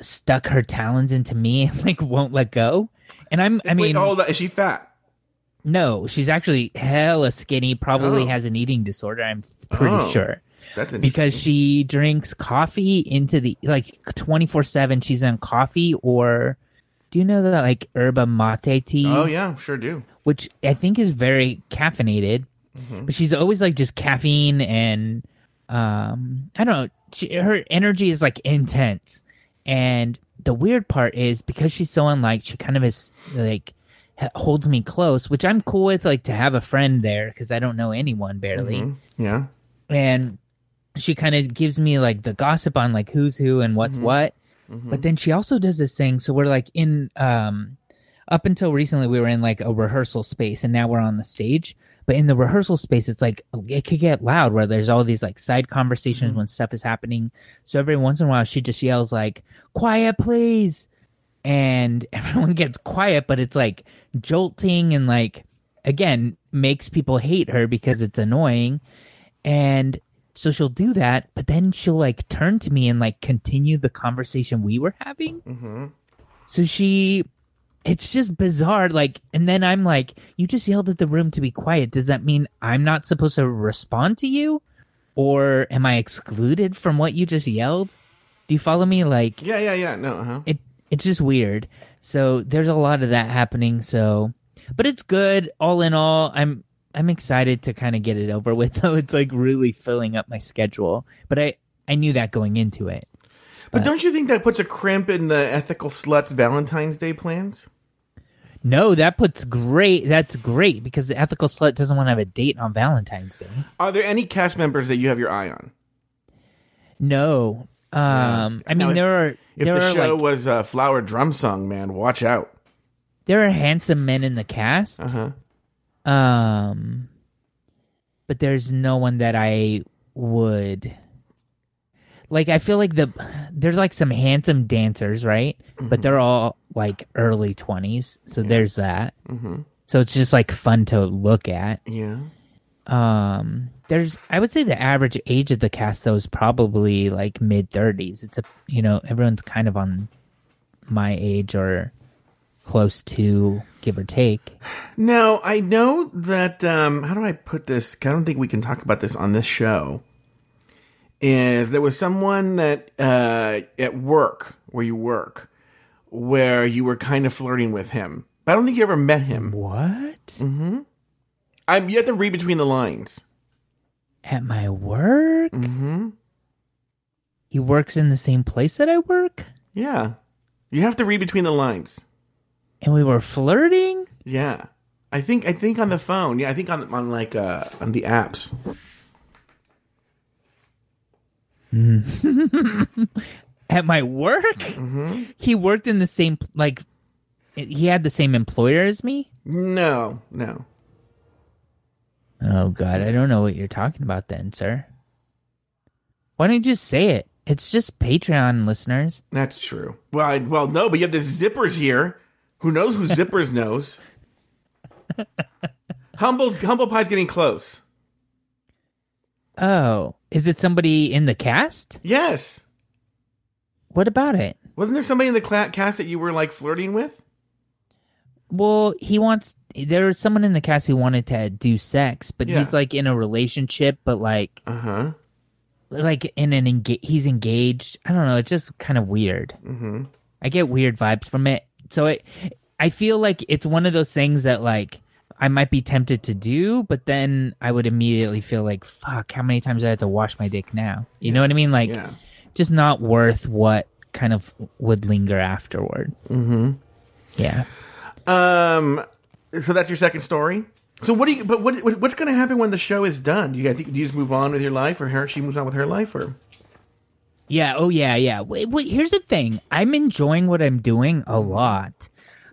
stuck her talons into me and like won't let go. And I'm I mean Wait, hold on. Is she fat? no, she's actually hella skinny, probably Oh. has an eating disorder, I'm pretty Oh. sure. That's interesting. Because she drinks coffee into the like 24/7 she's on coffee or do you know that like yerba mate tea? Oh yeah, sure do. which I think is very caffeinated. But she's always like just caffeine and um I don't know. She, her energy is like intense, and the weird part is because she's so unlike, she kind of is like holds me close, which I'm cool with. Like to have a friend there because I don't know anyone barely, mm-hmm. Yeah. and she kind of gives me like the gossip on like who's who and what's mm-hmm. what. Mm-hmm. But then she also does this thing. So we're like in um up until recently we were in like a rehearsal space and now we're on the stage. But in the rehearsal space it's like it could get loud where there's all these like side conversations when stuff is happening. So every once in a while she just yells like, Quiet please and everyone gets quiet, but it's like jolting and like again makes people hate her because it's annoying. And so she'll do that, but then she'll like turn to me and like continue the conversation we were having. Mm-hmm. So she, it's just bizarre. Like, and then I'm like, you just yelled at the room to be quiet. Does that mean I'm not supposed to respond to you? Or am I excluded from what you just yelled? Do you follow me? Like, Yeah, yeah, yeah. No, uh-huh. it it's just weird. So there's a lot of that happening. So, but it's good all in all. I'm I'm excited to kind of get it over with. Though it's like really filling up my schedule. But I I knew that going into it. But don't you think that puts a crimp in the ethical sluts Valentine's Day plans? No, that puts great. That's great because the ethical slut doesn't want to have a date on Valentine's Day. Are there any cast members that you have your eye on? No, um, I mean Now, there are If there the are show like was a flower drum song, man, watch out. there are handsome men in the cast. Uh huh. Um, but there's no one that I would like. I feel like the there's like some handsome dancers, right? But they're all like early twenties, so there's that. Mm-hmm. So it's just like fun to look at. Yeah. Um, there's I would say the average age of the cast though is probably like mid thirties. It's a you know everyone's kind of on my age or close to give or take. Now I know that. Um, how do I put this? I don't think we can talk about this on this show. Is there was someone that uh, at work where you work, where you were kind of flirting with him, but I don't think you ever met him. What? Mm-hmm. I'm you have to read between the lines. At my work? Mm-hmm. He works in the same place that I work? Yeah, you have to read between the lines. And we were flirting? Yeah, I think I think on the phone. Yeah, I think on on like uh on the apps. At my work? Mm-hmm. He worked in the same, like, he had the same employer as me? No, no. Oh, God. I don't know what you're talking about then, sir. Why don't you just say it? It's just Patreon listeners. That's true. Well, I, well, no, but you have the zippers here. Who knows who zippers knows? Humble Humble Pie's getting close. Oh, is it somebody in the cast? Yes. What about it? Wasn't there somebody in the cla- cast that you were like flirting with? Well, he wants. There was someone in the cast who wanted to do sex, but Yeah. he's like in a relationship, but like, Uh huh. like in an enga- he's engaged. I don't know. It's just kind of weird. Mm-hmm. I get weird vibes from it. So it, I feel like it's one of those things that like I might be tempted to do, but then I would immediately feel like, fuck, how many times do I have to wash my dick now? You know what I mean? Like, Yeah. just not worth what kind of would linger afterward. Mm-hmm. Yeah. Um, so that's your second story. So what do you? But what what's going to happen when the show is done? Do you guys think do you just move on with your life, or her she moves on with her life, or Yeah. Oh, yeah. Yeah. Wait, wait, here's the thing. I'm enjoying what I'm doing a lot.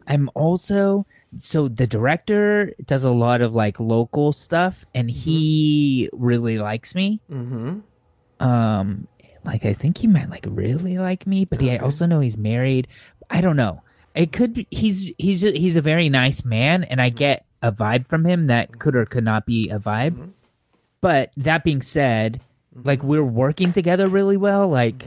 I'm also so the director does a lot of like local stuff, and mm-hmm. he really likes me. Mm-hmm. Um, like I think he might like really like me, but he, I also know he's married. I don't know. It could be he's he's he's a very nice man, and I mm-hmm. get a vibe from him that mm-hmm. could or could not be a vibe. But that being said, like we're working together really well. Like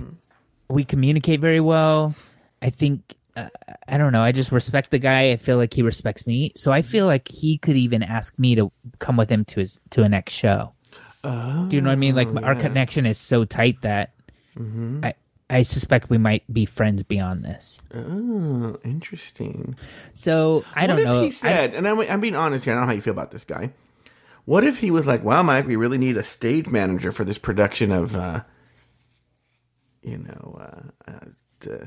we communicate very well. I think uh, I don't know. I just respect the guy. I feel like he respects me. So I feel like he could even ask me to come with him to his to a next show. Do you know what I mean? Like our connection is so tight that I I suspect we might be friends beyond this. oh, interesting. So I don't if know. he said, and I'm, I'm being honest here, I don't know how you feel about this guy. What if he was like, "Wow, Mike, we really need a stage manager for this production of, uh, you know, uh, uh,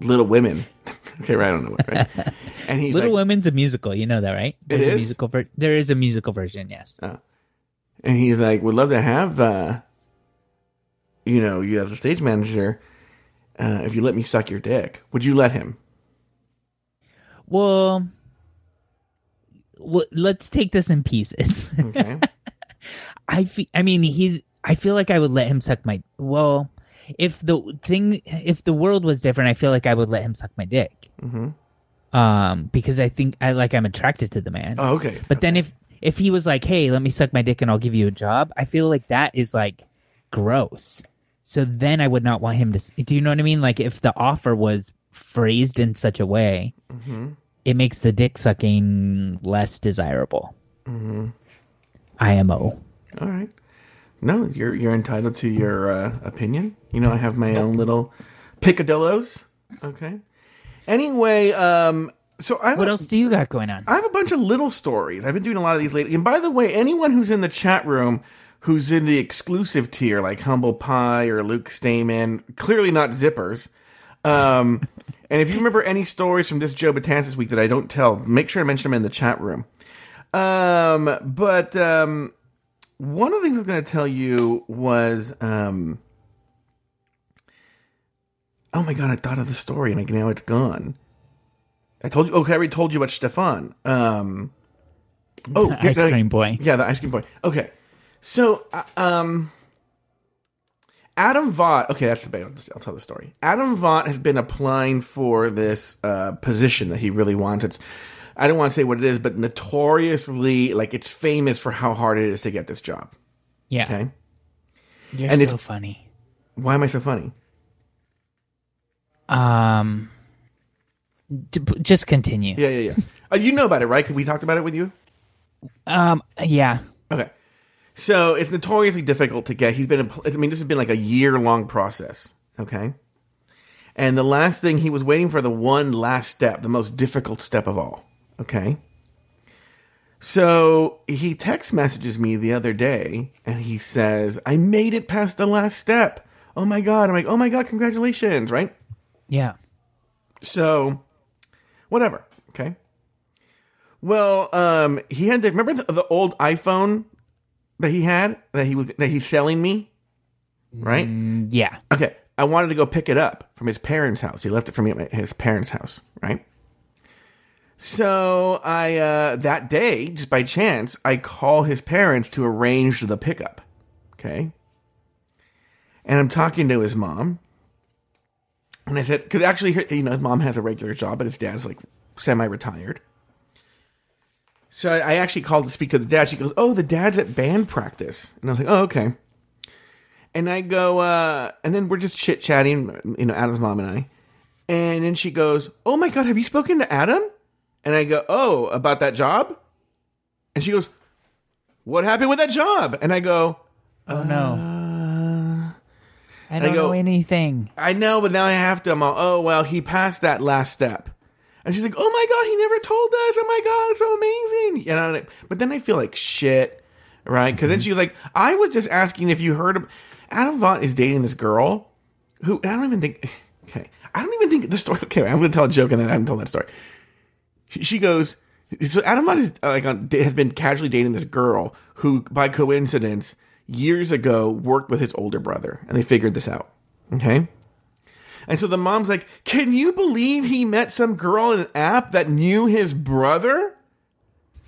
Little Women." okay, right, I don't know what, right? And he's Little like, Women's a musical. You know that, right? There's a musical. Ver- there is a musical version. Yes. and he's like, "Would love to have, uh, you know, you as a stage manager." Uh, if you let me suck your dick, would you let him? Well, well, let's take this in pieces. Okay. I fe- I mean, he's. I feel like I would let him suck my. Well, if the thing, if the world was different, I feel like I would let him suck my dick. Mm-hmm. Um, because I think I like I'm attracted to the man. oh, okay. But then if if he was like, "Hey, let me suck my dick and I'll give you a job," I feel like that is like gross. So then I would not want him to. Do you know what I mean? Like if the offer was phrased in such a way, it makes the dick sucking less desirable. IMO. All right. No, you're you're entitled to your uh, opinion. You know, I have my own little picadillos. Okay. Anyway, um, so I What else do you got going on? I have a bunch of little stories. I've been doing a lot of these lately. And by the way, anyone who's in the chat room who's in the exclusive tier, like Humble Pie or Luke Stamen, clearly not zippers. Um, and if you remember any stories from this Joe Betance this week that I don't tell, make sure to mention them in the chat room. Um, but um, one of the things I was going to tell you was, um, oh my god, I thought of the story and like now it's gone. I told you. Okay, I already told you about Stefan. Um, oh, the Ice yeah, cream boy. Yeah, the ice cream boy. Okay, so uh, um, Adam Vaught. Okay, that's the bait. I'll, I'll tell the story. Adam Vaught has been applying for this uh, position that he really wants. It's I don't want to say what it is, but notoriously, like it's famous for how hard it is to get this job. Yeah. Okay, You're And so it's- funny. why am I so funny? Um, just continue. Yeah, yeah, yeah. uh, you know about it, right? 'Cause we talked about it with you. Um, yeah. Okay. So it's notoriously difficult to get. He's been, I mean, this has been like a year long process. Okay. And the last thing he was waiting for the one last step, the most difficult step of all. Okay. So he text messages me the other day and he says, I made it past the last step. Oh my God. I'm like, oh my God, congratulations. Right. Yeah. So, whatever. Okay. Well, um, he had the remember the, the old iPhone that he had that he was that he's selling me, right? Mm, Yeah. Okay. I wanted to go pick it up from his parents' house. He left it for me at his parents' house, right? So I uh, that day, just by chance, I call his parents to arrange the pickup. Okay. And I'm talking to his mom, and I said, because actually, you know, his mom has a regular job, but his dad's like semi-retired. So I I actually called to speak to the dad. She goes, "Oh, the dad's at band practice," and I was like, "Oh, okay." And I go, uh, and then we're just chit chatting, you know, Adam's mom and I. And then she goes, "Oh my god, have you spoken to Adam?" And I go, "Oh, about that job?" And she goes, "What happened with that job?" And I go, Oh no. Uh, I don't go, know anything. I know, but now I have to. I'm all, oh, well, he passed that last step. And she's like, oh my God, he never told us. Oh my God, it's so amazing. You know, but then I feel like shit, right? Because then mm-hmm. she's like, I was just asking if you heard of Adam Vaught is dating this girl who, I don't even think, okay, I don't even think the story, okay, I'm going to tell a joke and then I haven't told that story. She, goes, so Adam is like on, has been casually dating this girl who, by coincidence, years ago worked with his older brother, and they figured this out. Okay. And so the mom's like, Can you believe he met some girl in an app that knew his brother?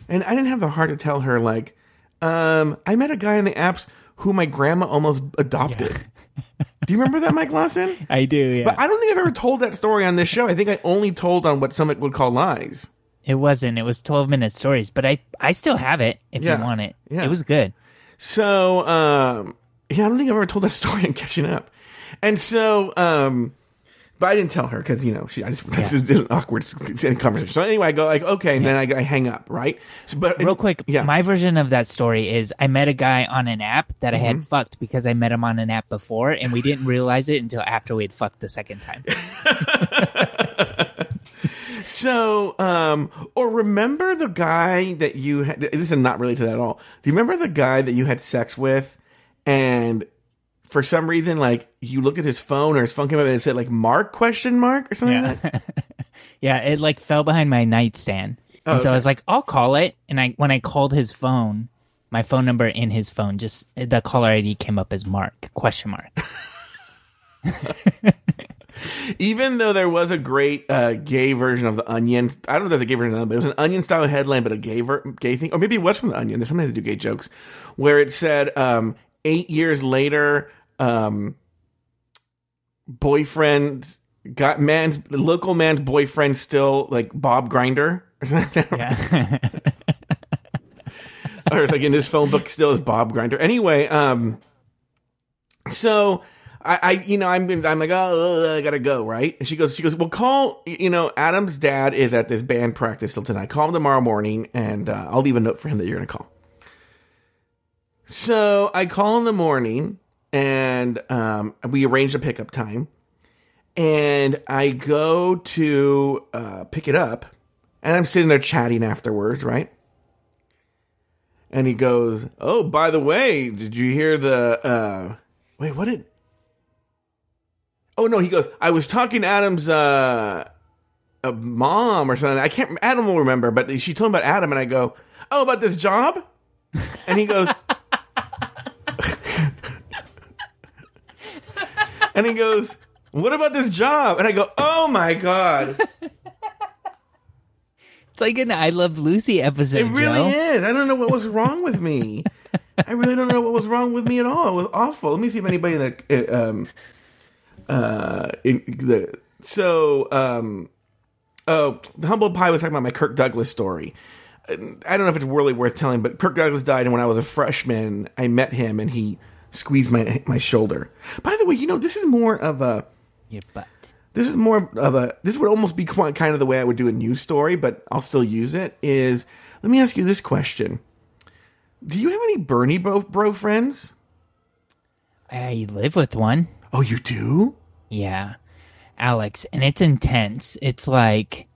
And I didn't have the heart to tell her, like, um, I met a guy in the apps who my grandma almost adopted. Do you remember that, Mike Lawson? I do. Yeah. But I don't think I've ever told that story on this show. I think I only told on what some would call lies. it wasn't. It was twelve minute stories, but I I still have it if Yeah. you want it. Yeah. It was good. So, um, yeah, I don't think I've ever told that story in catching up. And so, um, but I didn't tell her because you know she. I just that's an awkward conversation. So anyway, I go like okay, and then I, I hang up, right? So, but Real quick, yeah, my version of that story is I met a guy on an app that I Mm-hmm. had fucked because I met him on an app before, and we didn't realize it until after we had fucked the second time. So, um, or remember the guy that you had, this is not related to that at all. Do you remember the guy that you had sex with and for some reason, like you look at his phone or his phone came up and it said like Mark question mark or something like that? Yeah, it like fell behind my nightstand. Oh, and so I was like, I'll call it. And I when I called his phone, my phone number in his phone, just the caller ID came up as Mark question mark. Even though there was a great uh, gay version of the Onion, I don't know if there's a gay version of it, but it was an Onion style headline, but a gay ver- gay thing, or maybe it was from the Onion. There's sometimes they do gay jokes, where it said um, eight years later, um, boyfriend got man's local man's boyfriend still like Bob Grinder or something. like. Yeah. or it's like in his phone book still is Bob Grinder. Anyway, um, so I, I, you know, I'm, I'm like, oh, I gotta go, right? And she goes, she goes, well, call, you know, Adam's dad is at this band practice till tonight. Call him tomorrow morning, and uh, I'll leave a note for him that you're gonna call. So I call in the morning, and um, we arrange a pickup time, and I go to uh, pick it up, and I'm sitting there chatting afterwards, right? and he goes, "Oh, by the way, did you hear the uh wait, what did Oh no, he goes, "I was talking to Adam's uh a mom or something. I can't Adam will remember, but she told him about Adam and I go, "Oh, about this job?" And he goes And he goes, "What about this job?" And I go, "Oh my god." It's like an I Love Lucy episode. It really Joe. is. I don't know what was wrong with me. I really don't know what was wrong with me at all. It was awful. Let me see if anybody that uh, um uh in the so um oh the humble pie was talking about my Kirk Douglas story. I don't know if it's really worth telling, but Kirk Douglas died, and when I was a freshman, I met him, and he squeezed my my shoulder. By the way, you know this is more of a Your butt. this is more of a this would almost be quite kind of the way I would do a news story, but I'll still use it. Is let me ask you this question: Do you have any Bernie bro, bro friends? I live with one. Oh, you do? Yeah. Alex, and it's intense. It's like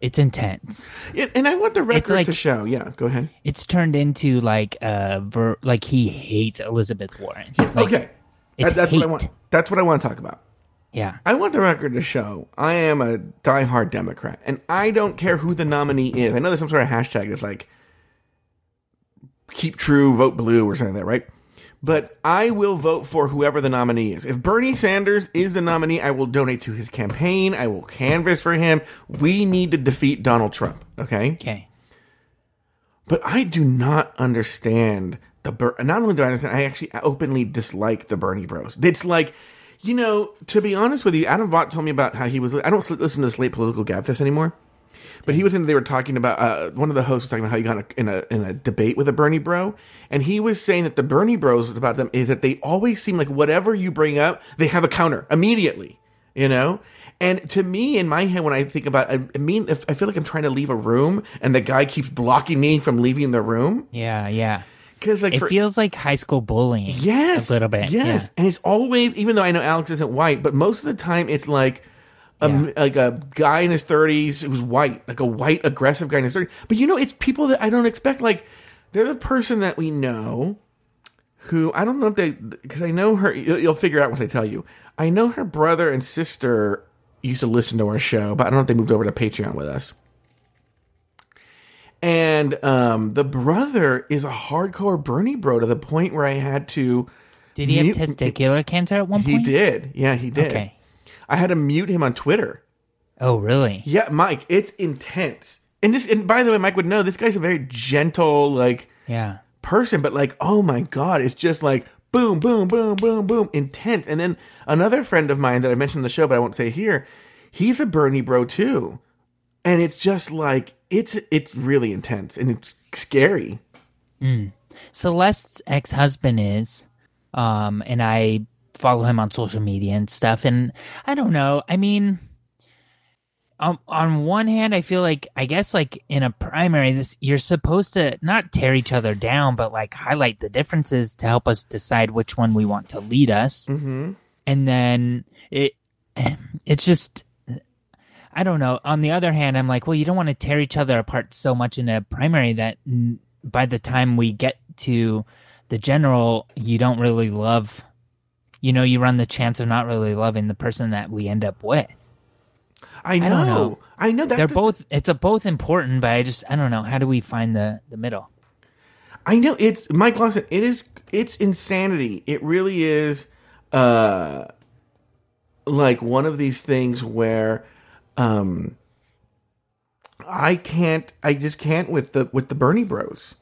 it's intense. Yeah, and I want the record like- to show. Yeah, go ahead. It's turned into like uh ver- like he hates Elizabeth Warren. Like, okay, That- that's what I want. That's what I want to talk about. Yeah. I want the record to show I am a diehard Democrat, and I don't care who the nominee is. I know there's some sort of hashtag that's like "keep true, vote blue" or something like that, right? But I will vote for whoever the nominee is. If Bernie Sanders is the nominee, I will donate to his campaign. I will canvass for him. We need to defeat Donald Trump. Okay. Okay. But I do not understand the Ber- not only do I understand, I actually openly dislike the Bernie Bros. It's like, you know, to be honest with you, Adam Vaught told me about how he was. I don't listen to this Slate Political Gabfest anymore, but he was in. They were talking about uh, one of the hosts was talking about how he got in a, in a in a debate with a Bernie Bro, and he was saying that the Bernie Bros about them is that they always seem like whatever you bring up, they have a counter immediately. You know. And to me, in my head, when I think about, I I mean, if I feel like I'm trying to leave a room, and the guy keeps blocking me from leaving the room, Yeah, yeah. because like It for, feels like high school bullying. Yes, a little bit. Yes, and it's always even though I know Alex isn't white, but most of the time it's like a Yeah. like a guy in his thirties who's white, like a white aggressive guy in his thirties. But you know, it's people that I don't expect. Like there's a person that we know who I don't know if they because I know her. You'll, you'll figure out once I tell you. I know her brother and sister used to listen to our show, but I don't know if they moved over to Patreon with us. And um, the brother is a hardcore Bernie bro to the point where I had to. Did he have mute- testicular cancer at one point? He did. Yeah, he did. Okay. I had to mute him on Twitter. Oh, really? Yeah, Mike, it's intense. And this, and by the way, Mike would know this guy's a very gentle, like Yeah. person, but like, oh my god, it's just like boom, boom, boom, boom, boom, intense. And then another friend of mine that I mentioned in the show, but I won't say here, he's a Bernie bro too, and it's just like it's it's really intense and it's scary. Celeste's ex husband is, um, and I follow him on social media and stuff. And I don't know. I mean, um, on one hand, I feel like I guess like in a primary, this you're supposed to not tear each other down, but like highlight the differences to help us decide which one we want to lead us. Mm-hmm. And then it, it's just. I don't know. On the other hand, I'm like, well, you don't want to tear each other apart so much in a primary that by the time we get to the general, you don't really love. You know, you run the chance of not really loving the person that we end up with. I know, don't know. I know. That's They're the- both. It's a both important, but I just I don't know. How do we find the the middle? I know it's Mike Lawson. It is it's insanity. It really is uh like one of these things where um I can't I just can't with the with the Bernie Bros.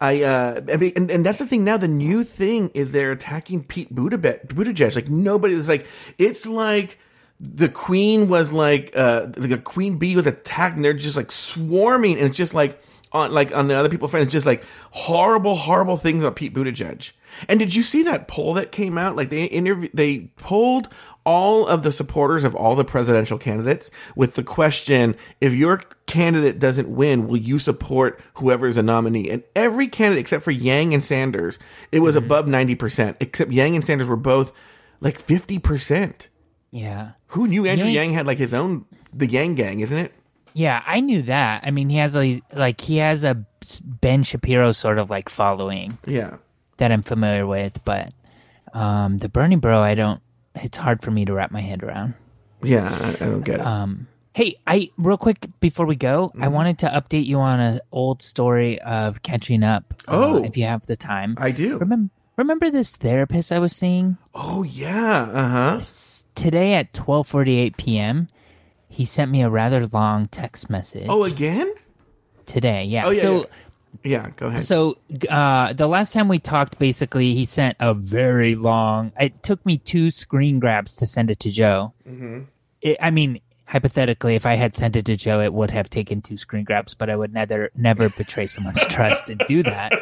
I uh I mean and, and that's the thing now the new thing is they're attacking Pete Buttigieg, Buttigieg. like nobody was like it's like the queen was like uh the queen bee was attacked and they're just like swarming and it's just like on like on the other people friends just like horrible horrible things about Pete Buttigieg. And did you see that poll that came out? Like they interviewed they polled all of the supporters of all the presidential candidates with the question if your candidate doesn't win will you support whoever is a nominee? And every candidate except for Yang and Sanders it was mm-hmm. above 90% except Yang and Sanders were both like 50% Yeah. who knew Andrew Yang- Yang had like his own the Yang gang isn't it Yeah, I knew that. I mean, he has a like he has a Ben Shapiro sort of like following yeah that I'm familiar with, but um the Bernie Bro, I don't. It's hard for me to wrap my head around. yeah I, I don't get it Um, hey, I real quick before we go, I Mm-hmm. wanted to update you on an old story of catching up. uh, Oh. if you have the time, I do remember remember this therapist I was seeing oh yeah uh-huh today at 12:48 p.m. He sent me a rather long text message. oh again today, yeah. oh yeah so. yeah. yeah go ahead So uh, the last time we talked, basically, he sent a very long. It took me two screen grabs to send it to Joe. Mm-hmm. It, I mean, hypothetically, if I had sent it to Joe, it would have taken two screen grabs, but I would never never betray someone's trust and do that.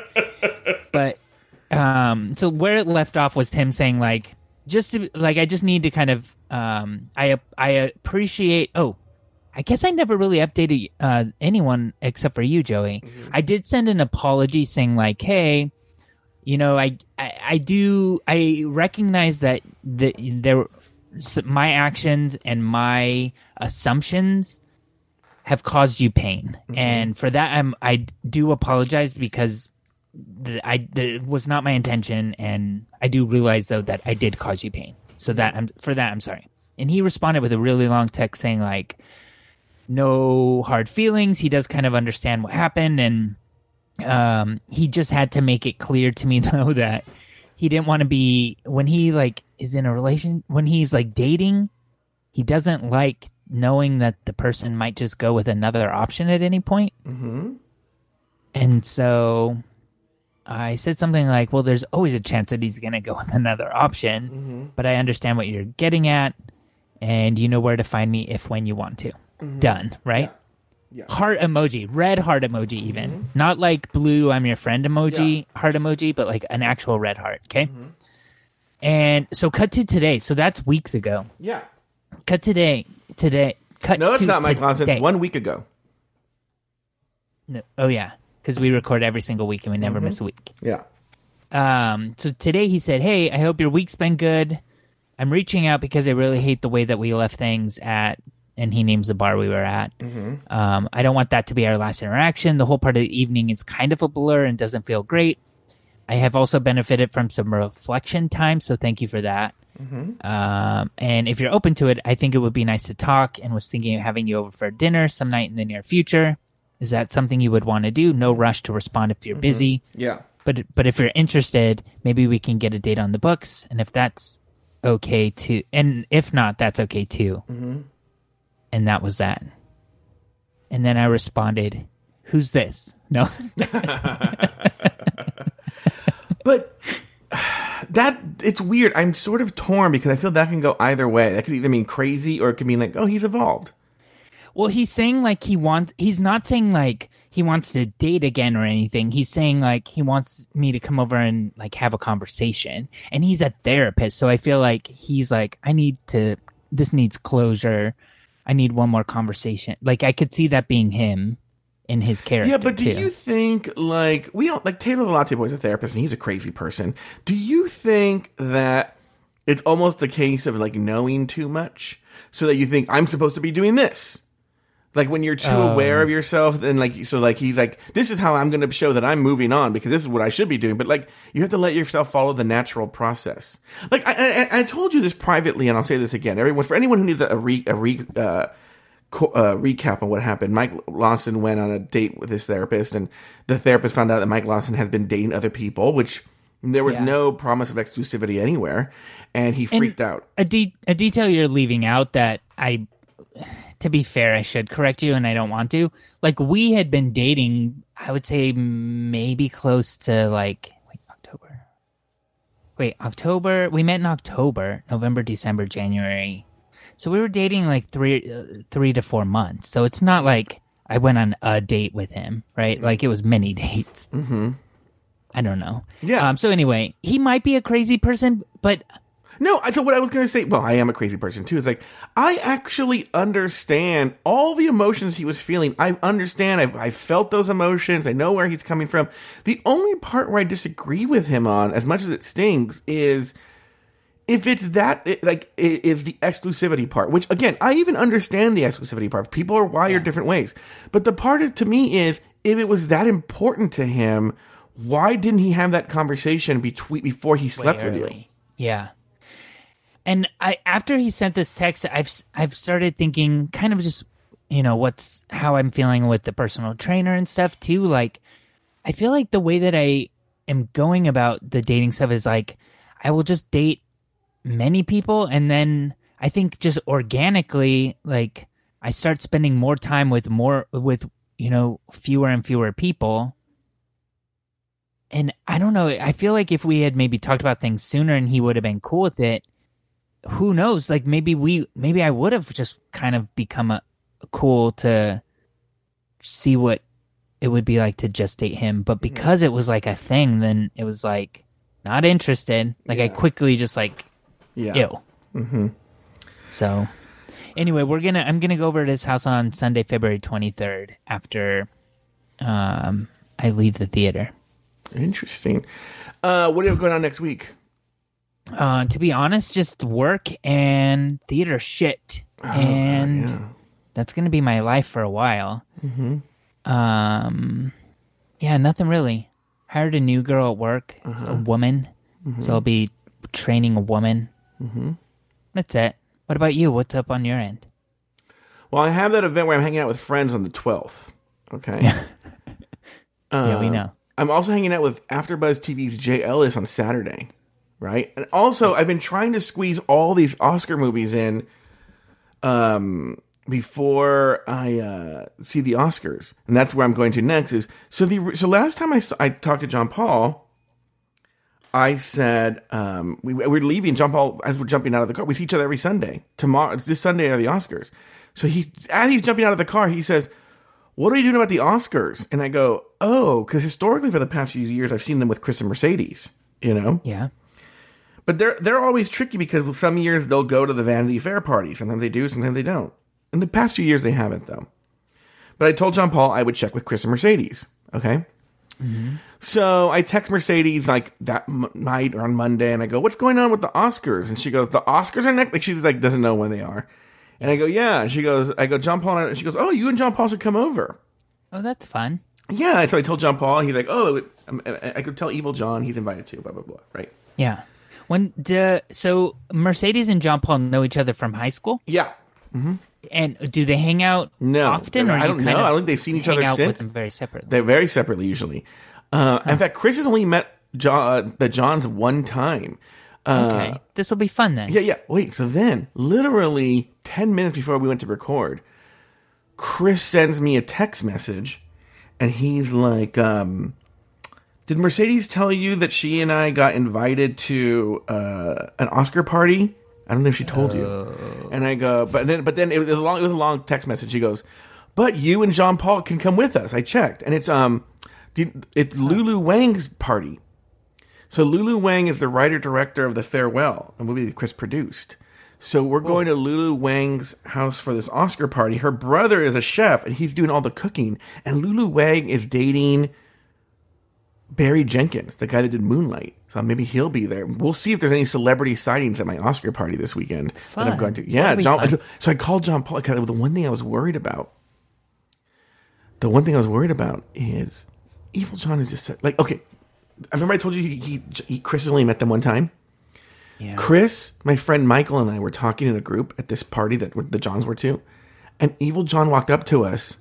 But um, so where it left off was him saying like, just to, like I just need to kind of um, I I appreciate. Oh, I guess I never really updated uh, anyone except for you, Joey. I did send an apology saying like, "Hey, you know, I I, I do I recognize that that there my actions and my assumptions have caused you pain, and for that I'm I do apologize because." I it was not my intention, and I do realize though that I did cause you pain. So that I'm for that I'm sorry. And he responded with a really long text saying like, no hard feelings. He does kind of understand what happened, and um, he just had to make it clear to me though that he didn't want to be when he like is in a relation when he's like dating. He doesn't like knowing that the person might just go with another option at any point. mm-hmm. And so I said something like, "Well, there's always a chance that he's going to go with another option, Mm-hmm. but I understand what you're getting at, and you know where to find me if when you want to." Mm-hmm. Done, right? Yeah. Heart emoji, red heart emoji, even mm-hmm. not like blue "I'm your friend" emoji, heart emoji, but like an actual red heart. Okay. Mm-hmm. And so, cut to today. So that's weeks ago. yeah Cut today. Today. Cut. no it's not Mike Lawson one week ago No, oh yeah, because we record every single week and we never miss a week. Yeah. Um, so today he said, "Hey, I hope your week's been good. I'm reaching out because I really hate the way that we left things at." And he names the bar we were at. Um, I don't want that to be our last interaction. The whole part of the evening is kind of a blur and doesn't feel great. I have also benefited from some reflection time, so thank you for that. Um, and if you're open to it, I think it would be nice to talk. And was thinking of having you over for dinner some night in the near future. Is that something you would want to do? No rush to respond if you're busy Yeah. but but if you're interested, maybe we can get a date on the books, and if that's okay too, and if not, that's okay too. Mm-hmm. And that was that. And then I responded, "Who's this?" No, But that it's weird. I'm sort of torn because I feel that can go either way. That could either mean crazy or it could mean like, oh, he's evolved. Well, he's saying like he wants. He's not saying like he wants to date again or anything. He's saying like he wants me to come over and like have a conversation. And he's a therapist, so I feel like he's like, I need to. This needs closure. I need one more conversation. Like I could see that being him in his character. Yeah, but do too. you think like we all like Taylor the Latte Boy is a therapist and he's a crazy person. Do you think that it's almost a case of like knowing too much so that you think I'm supposed to be doing this? Like when you're too aware of yourself, then like so like he's like, this is how I'm going to show that I'm moving on because this is what I should be doing. But like you have to let yourself follow the natural process. Like I, I, I told you this privately, and I'll say this again. Everyone for anyone who needs a re, a re uh, co- uh, recap on what happened. Mike Lawson went on a date with his therapist, and the therapist found out that Mike Lawson has been dating other people, which there was Yeah. no promise of exclusivity anywhere, and he freaked out. a, de- a detail you're leaving out that I, to be fair, I should correct you, and I don't want to. Like we had been dating, I would say maybe close to like wait October. Wait October. We met in October, November, December, January. So we were dating like three, uh, three to four months. So it's not like I went on a date with him, right? Like it was many dates. Mm-hmm. I don't know. Yeah. Um. So anyway, he might be a crazy person, but No, I- so what I was going to say, well, I am a crazy person too. It's like I actually understand all the emotions he was feeling. I understand. I've, I felt those emotions. I know where he's coming from. The only part where I disagree with him on, as much as it stings, is if it's that it- like is the exclusivity part. Which again, I even understand the exclusivity part. People are wired different ways, but the part is, to me is if it was that important to him. Why didn't he have that conversation between before he slept with you? Yeah. And I after he sent this text, I've I've started thinking kind of just you know what's how I'm feeling with the personal trainer and stuff too. Like I feel like the way that I am going about the dating stuff is like I will just date many people and then I think just organically like I start spending more time with more with you know fewer and fewer people and I don't know. I feel like if we had maybe talked about things sooner and he would have been cool with it, who knows? Like maybe we, maybe I would have just kind of become a cool to see what it would be like to just date him. But because it was like a thing, then it was like not interested. Like I quickly just like Yeah. ew. Mm-hmm. So anyway, we're gonna I'm gonna go over to his house on Sunday, February 23rd after um I leave the theater. Interesting. Uh, what do you have going on next week? Uh, to be honest, just work and theater shit, and Oh, yeah. that's gonna be my life for a while. Mm-hmm. Um, yeah, nothing really. Hired a new girl at work, Uh-huh. a woman, Mm-hmm. so I'll be training a woman. Mm-hmm. That's it. What about you? What's up on your end? Well, I have that event where I'm hanging out with friends on the 12th. Okay. yeah, we Um, know. I'm also hanging out with AfterBuzz TV's Jay Ellis on Saturday, right? And also, I've been trying to squeeze all these Oscar movies in um, before I uh, see the Oscars, and that's where I'm going to next. Is so the so last time I saw, I talked to John Paul. I said um, we, we're leaving. John Paul, as we're jumping out of the car, we see each other every Sunday. Tomorrow, it's this Sunday are the Oscars. So he, as he's jumping out of the car, he says, "What are you doing about the Oscars?" And I go, "Oh, because historically, for the past few years, I've seen them with Chris and Mercedes. You know, Yeah, but they're they're always tricky because some years they'll go to the Vanity Fair party. Sometimes they do, sometimes they don't. In the past few years, they haven't though. But I told John Paul I would check with Chris and Mercedes. Okay. Mm-hmm. So I text Mercedes like that m- night or on Monday, and I go, "What's going on with the Oscars?" And she goes, "The Oscars are next." Like she like doesn't know when they are. And I go, "Yeah." And she goes, "I go, John Paul." And she goes, "Oh, you and John Paul should come over." Oh, that's fun. Yeah. So I told John Paul. He's like, "Oh, I I could tell Evil John he's invited too." Blah blah blah. Right? Yeah. When the so Mercedes and John Paul know each other from high school, Yeah. and do they hang out No. often? Or I don't know. I don't think they've seen each other since. With them very separately. They're very separately usually. Uh, In fact, Chris has only met John, the Johns one time. Uh, okay, this will be fun then. Yeah, yeah. Wait. So then, literally ten minutes before we went to record, Chris sends me a text message, and he's like, um, "Did Mercedes tell you that she and I got invited to uh, an Oscar party?" I don't know if she told you. And I go, but then, but then it was a long, it was a long text message. He goes, "But you and John Paul can come with us." I checked, and it's um, it's Lulu Wang's party. So Lulu Wang is the writer director of The Farewell, a movie that Chris produced. So we're going to Lulu Wang's house for this Oscar party. Her brother is a chef and he's doing all the cooking. And Lulu Wang is dating Barry Jenkins, the guy that did Moonlight. So maybe he'll be there. We'll see if there's any celebrity sightings at my Oscar party this weekend that I'm going to. Yeah, John. fun. So I called John Paul. The one thing I was worried about. The one thing I was worried about is Evil John is just like okay. I remember I told you he, he, he Chris only met them one time. Yeah. Chris, my friend Michael, and I were talking in a group at this party that the Johns were to, and Evil John walked up to us,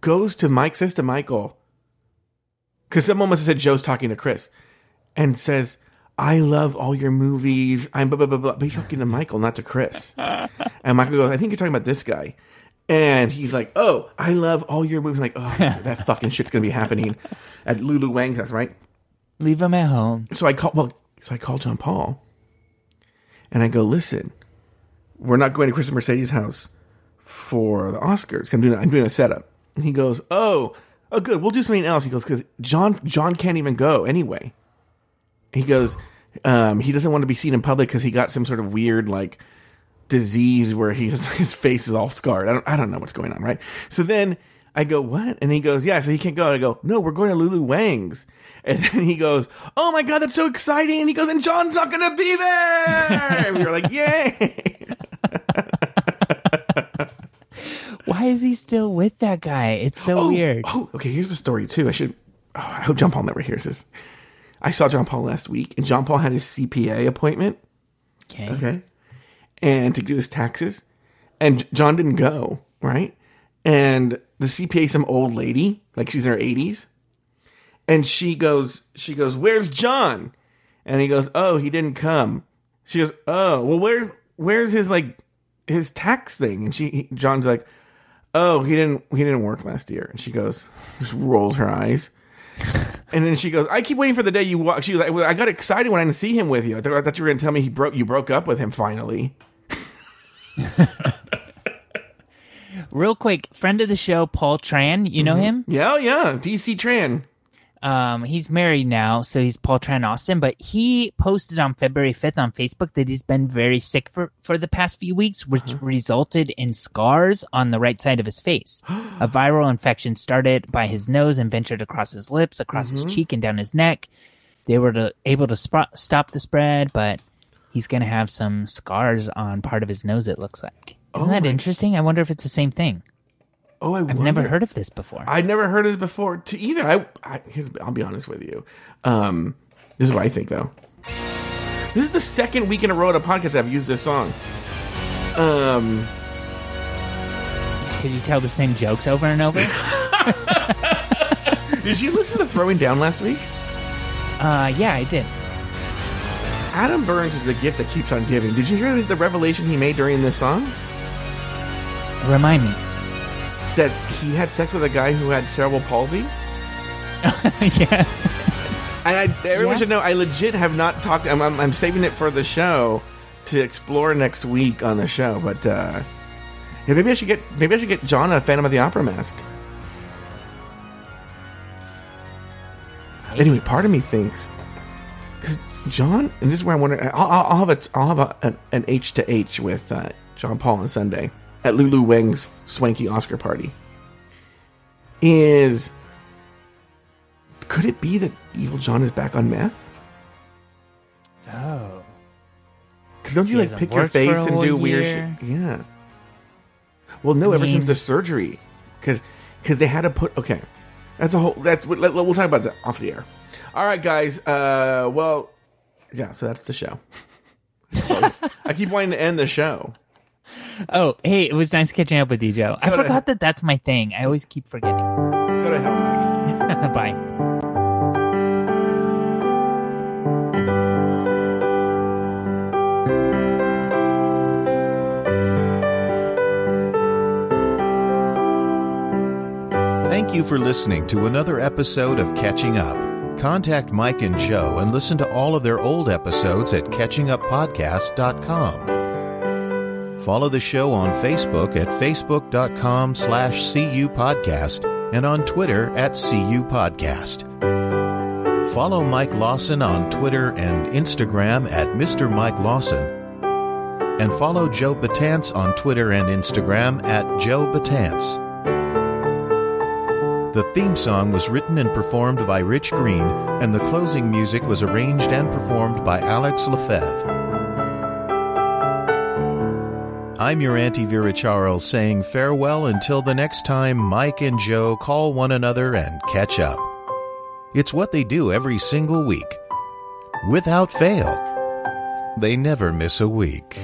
goes to Mike, says to Michael, because someone must have said Joe's talking to Chris, and says, "I love all your movies." I'm blah blah blah blah. But he's talking to Michael, not to Chris. and Michael goes, "I think you're talking about this guy." And he's like, "Oh, I love all your movies." I'm like, "Oh, that fucking shit's gonna be happening at Lulu Wang's house, right?" Leave him at home. so I call well, so I call John Paul, and I go, listen, we're not going to Chris and Mercedes' house for the Oscars. I'm doing I'm doing a setup. And he goes, oh, oh, good, we'll do something else. He goes, because John John can't even go anyway. He goes, um, he doesn't want to be seen in public because he got some sort of weird like disease where he his face is all scarred. I don't I don't know what's going on, right? So then I go, what? And he goes, yeah, so he can't go. I go, no, we're going to Lulu Wang's. And then he goes, oh my God, that's so exciting. And he goes, and John's not going to be there. and we were like, yay. Why is he still with that guy? It's so oh, weird. Oh, okay, here's the story too. I should, oh, I hope John Paul never hears this. I saw John Paul last week, and John Paul had his CPA appointment. Okay. Okay. And to do his taxes. And John didn't go, right? And the CPA, some old lady, like she's in her 80s. And she goes, she goes, Where's John? And he goes, Oh, he didn't come. She goes, Oh, well, where's where's his like his tax thing? And she he, John's like, Oh, he didn't he didn't work last year. And she goes, just rolls her eyes. And then she goes, "I keep waiting for the day you walk." She was like, well, "I got excited when I didn't see him with you. I thought, I thought you were going to tell me he broke you broke up with him finally." Real quick, friend of the show, Paul Tran. You know mm-hmm. him? Yeah, oh, yeah, DC Tran. Um, he's married now, so he's Paul Tran Austin. But he posted on February fifth on Facebook that he's been very sick for for the past few weeks, which resulted in scars on the right side of his face. A viral infection started by his nose and ventured across his lips, across his cheek, and down his neck. They were to, able to sp- stop the spread, but he's going to have some scars on part of his nose. It looks like. Isn't Oh that interesting? I wonder if it's the same thing. Oh, I I've never heard of this before. I'd never heard of this before to either. I, I here's, I'll be honest with you. Um, this is what I think though. This is the second week in a row at a podcast I've used this song. Um, Because you tell the same jokes over and over. did you listen to Throwing Down last week? uh, yeah, I did. Adam Burns is the gift that keeps on giving. Did you hear the revelation he made during this song? Remind me. That he had sex with a guy who had cerebral palsy? yeah. And I, everyone Yeah. should know, I legit have not talked. I'm, I'm, I'm saving it for the show to explore next week on the show. But uh, yeah, maybe I should get maybe I should get John a Phantom of the Opera mask. Anyway, part of me thinks because John, and this is where I'm wondering. I'll, I'll, have a I'll have a, an, an H to H with uh, John Paul on Sunday at Lulu Wang's swanky Oscar party. Is could it be that Evil John is back on meth? Oh. Because don't you He like pick your worked for a face and do weird shit? Yeah. Well, no, I ever since the surgery, because because they had to put. Okay, that's a whole. That's what. Let, we'll talk about that off the air. All right, guys. Uh, well, yeah. So that's the show. I keep wanting to end the show. Oh, hey, it was nice catching up with you, Joe. I Go to- forgot that that's my thing. I always keep forgetting. Go to hell, Mike. Bye. Thank you for listening to another episode of Catching Up. Contact Mike and Joe and listen to all of their old episodes at catchinguppodcast.com. Follow the show on Facebook at facebook.com slash cupodcast and on Twitter at cupodcast. Follow Mike Lawson on Twitter and Instagram at Mr. Mike Lawson. And follow Joe Betance on Twitter and Instagram at Joe Betance. The theme song was written and performed by Rich Green, and the closing music was arranged and performed by Alex Lefebvre. I'm your Auntie Vera Charles saying farewell until the next time Mike and Joe call one another and catch up. It's what they do every single week. Without fail, they never miss a week.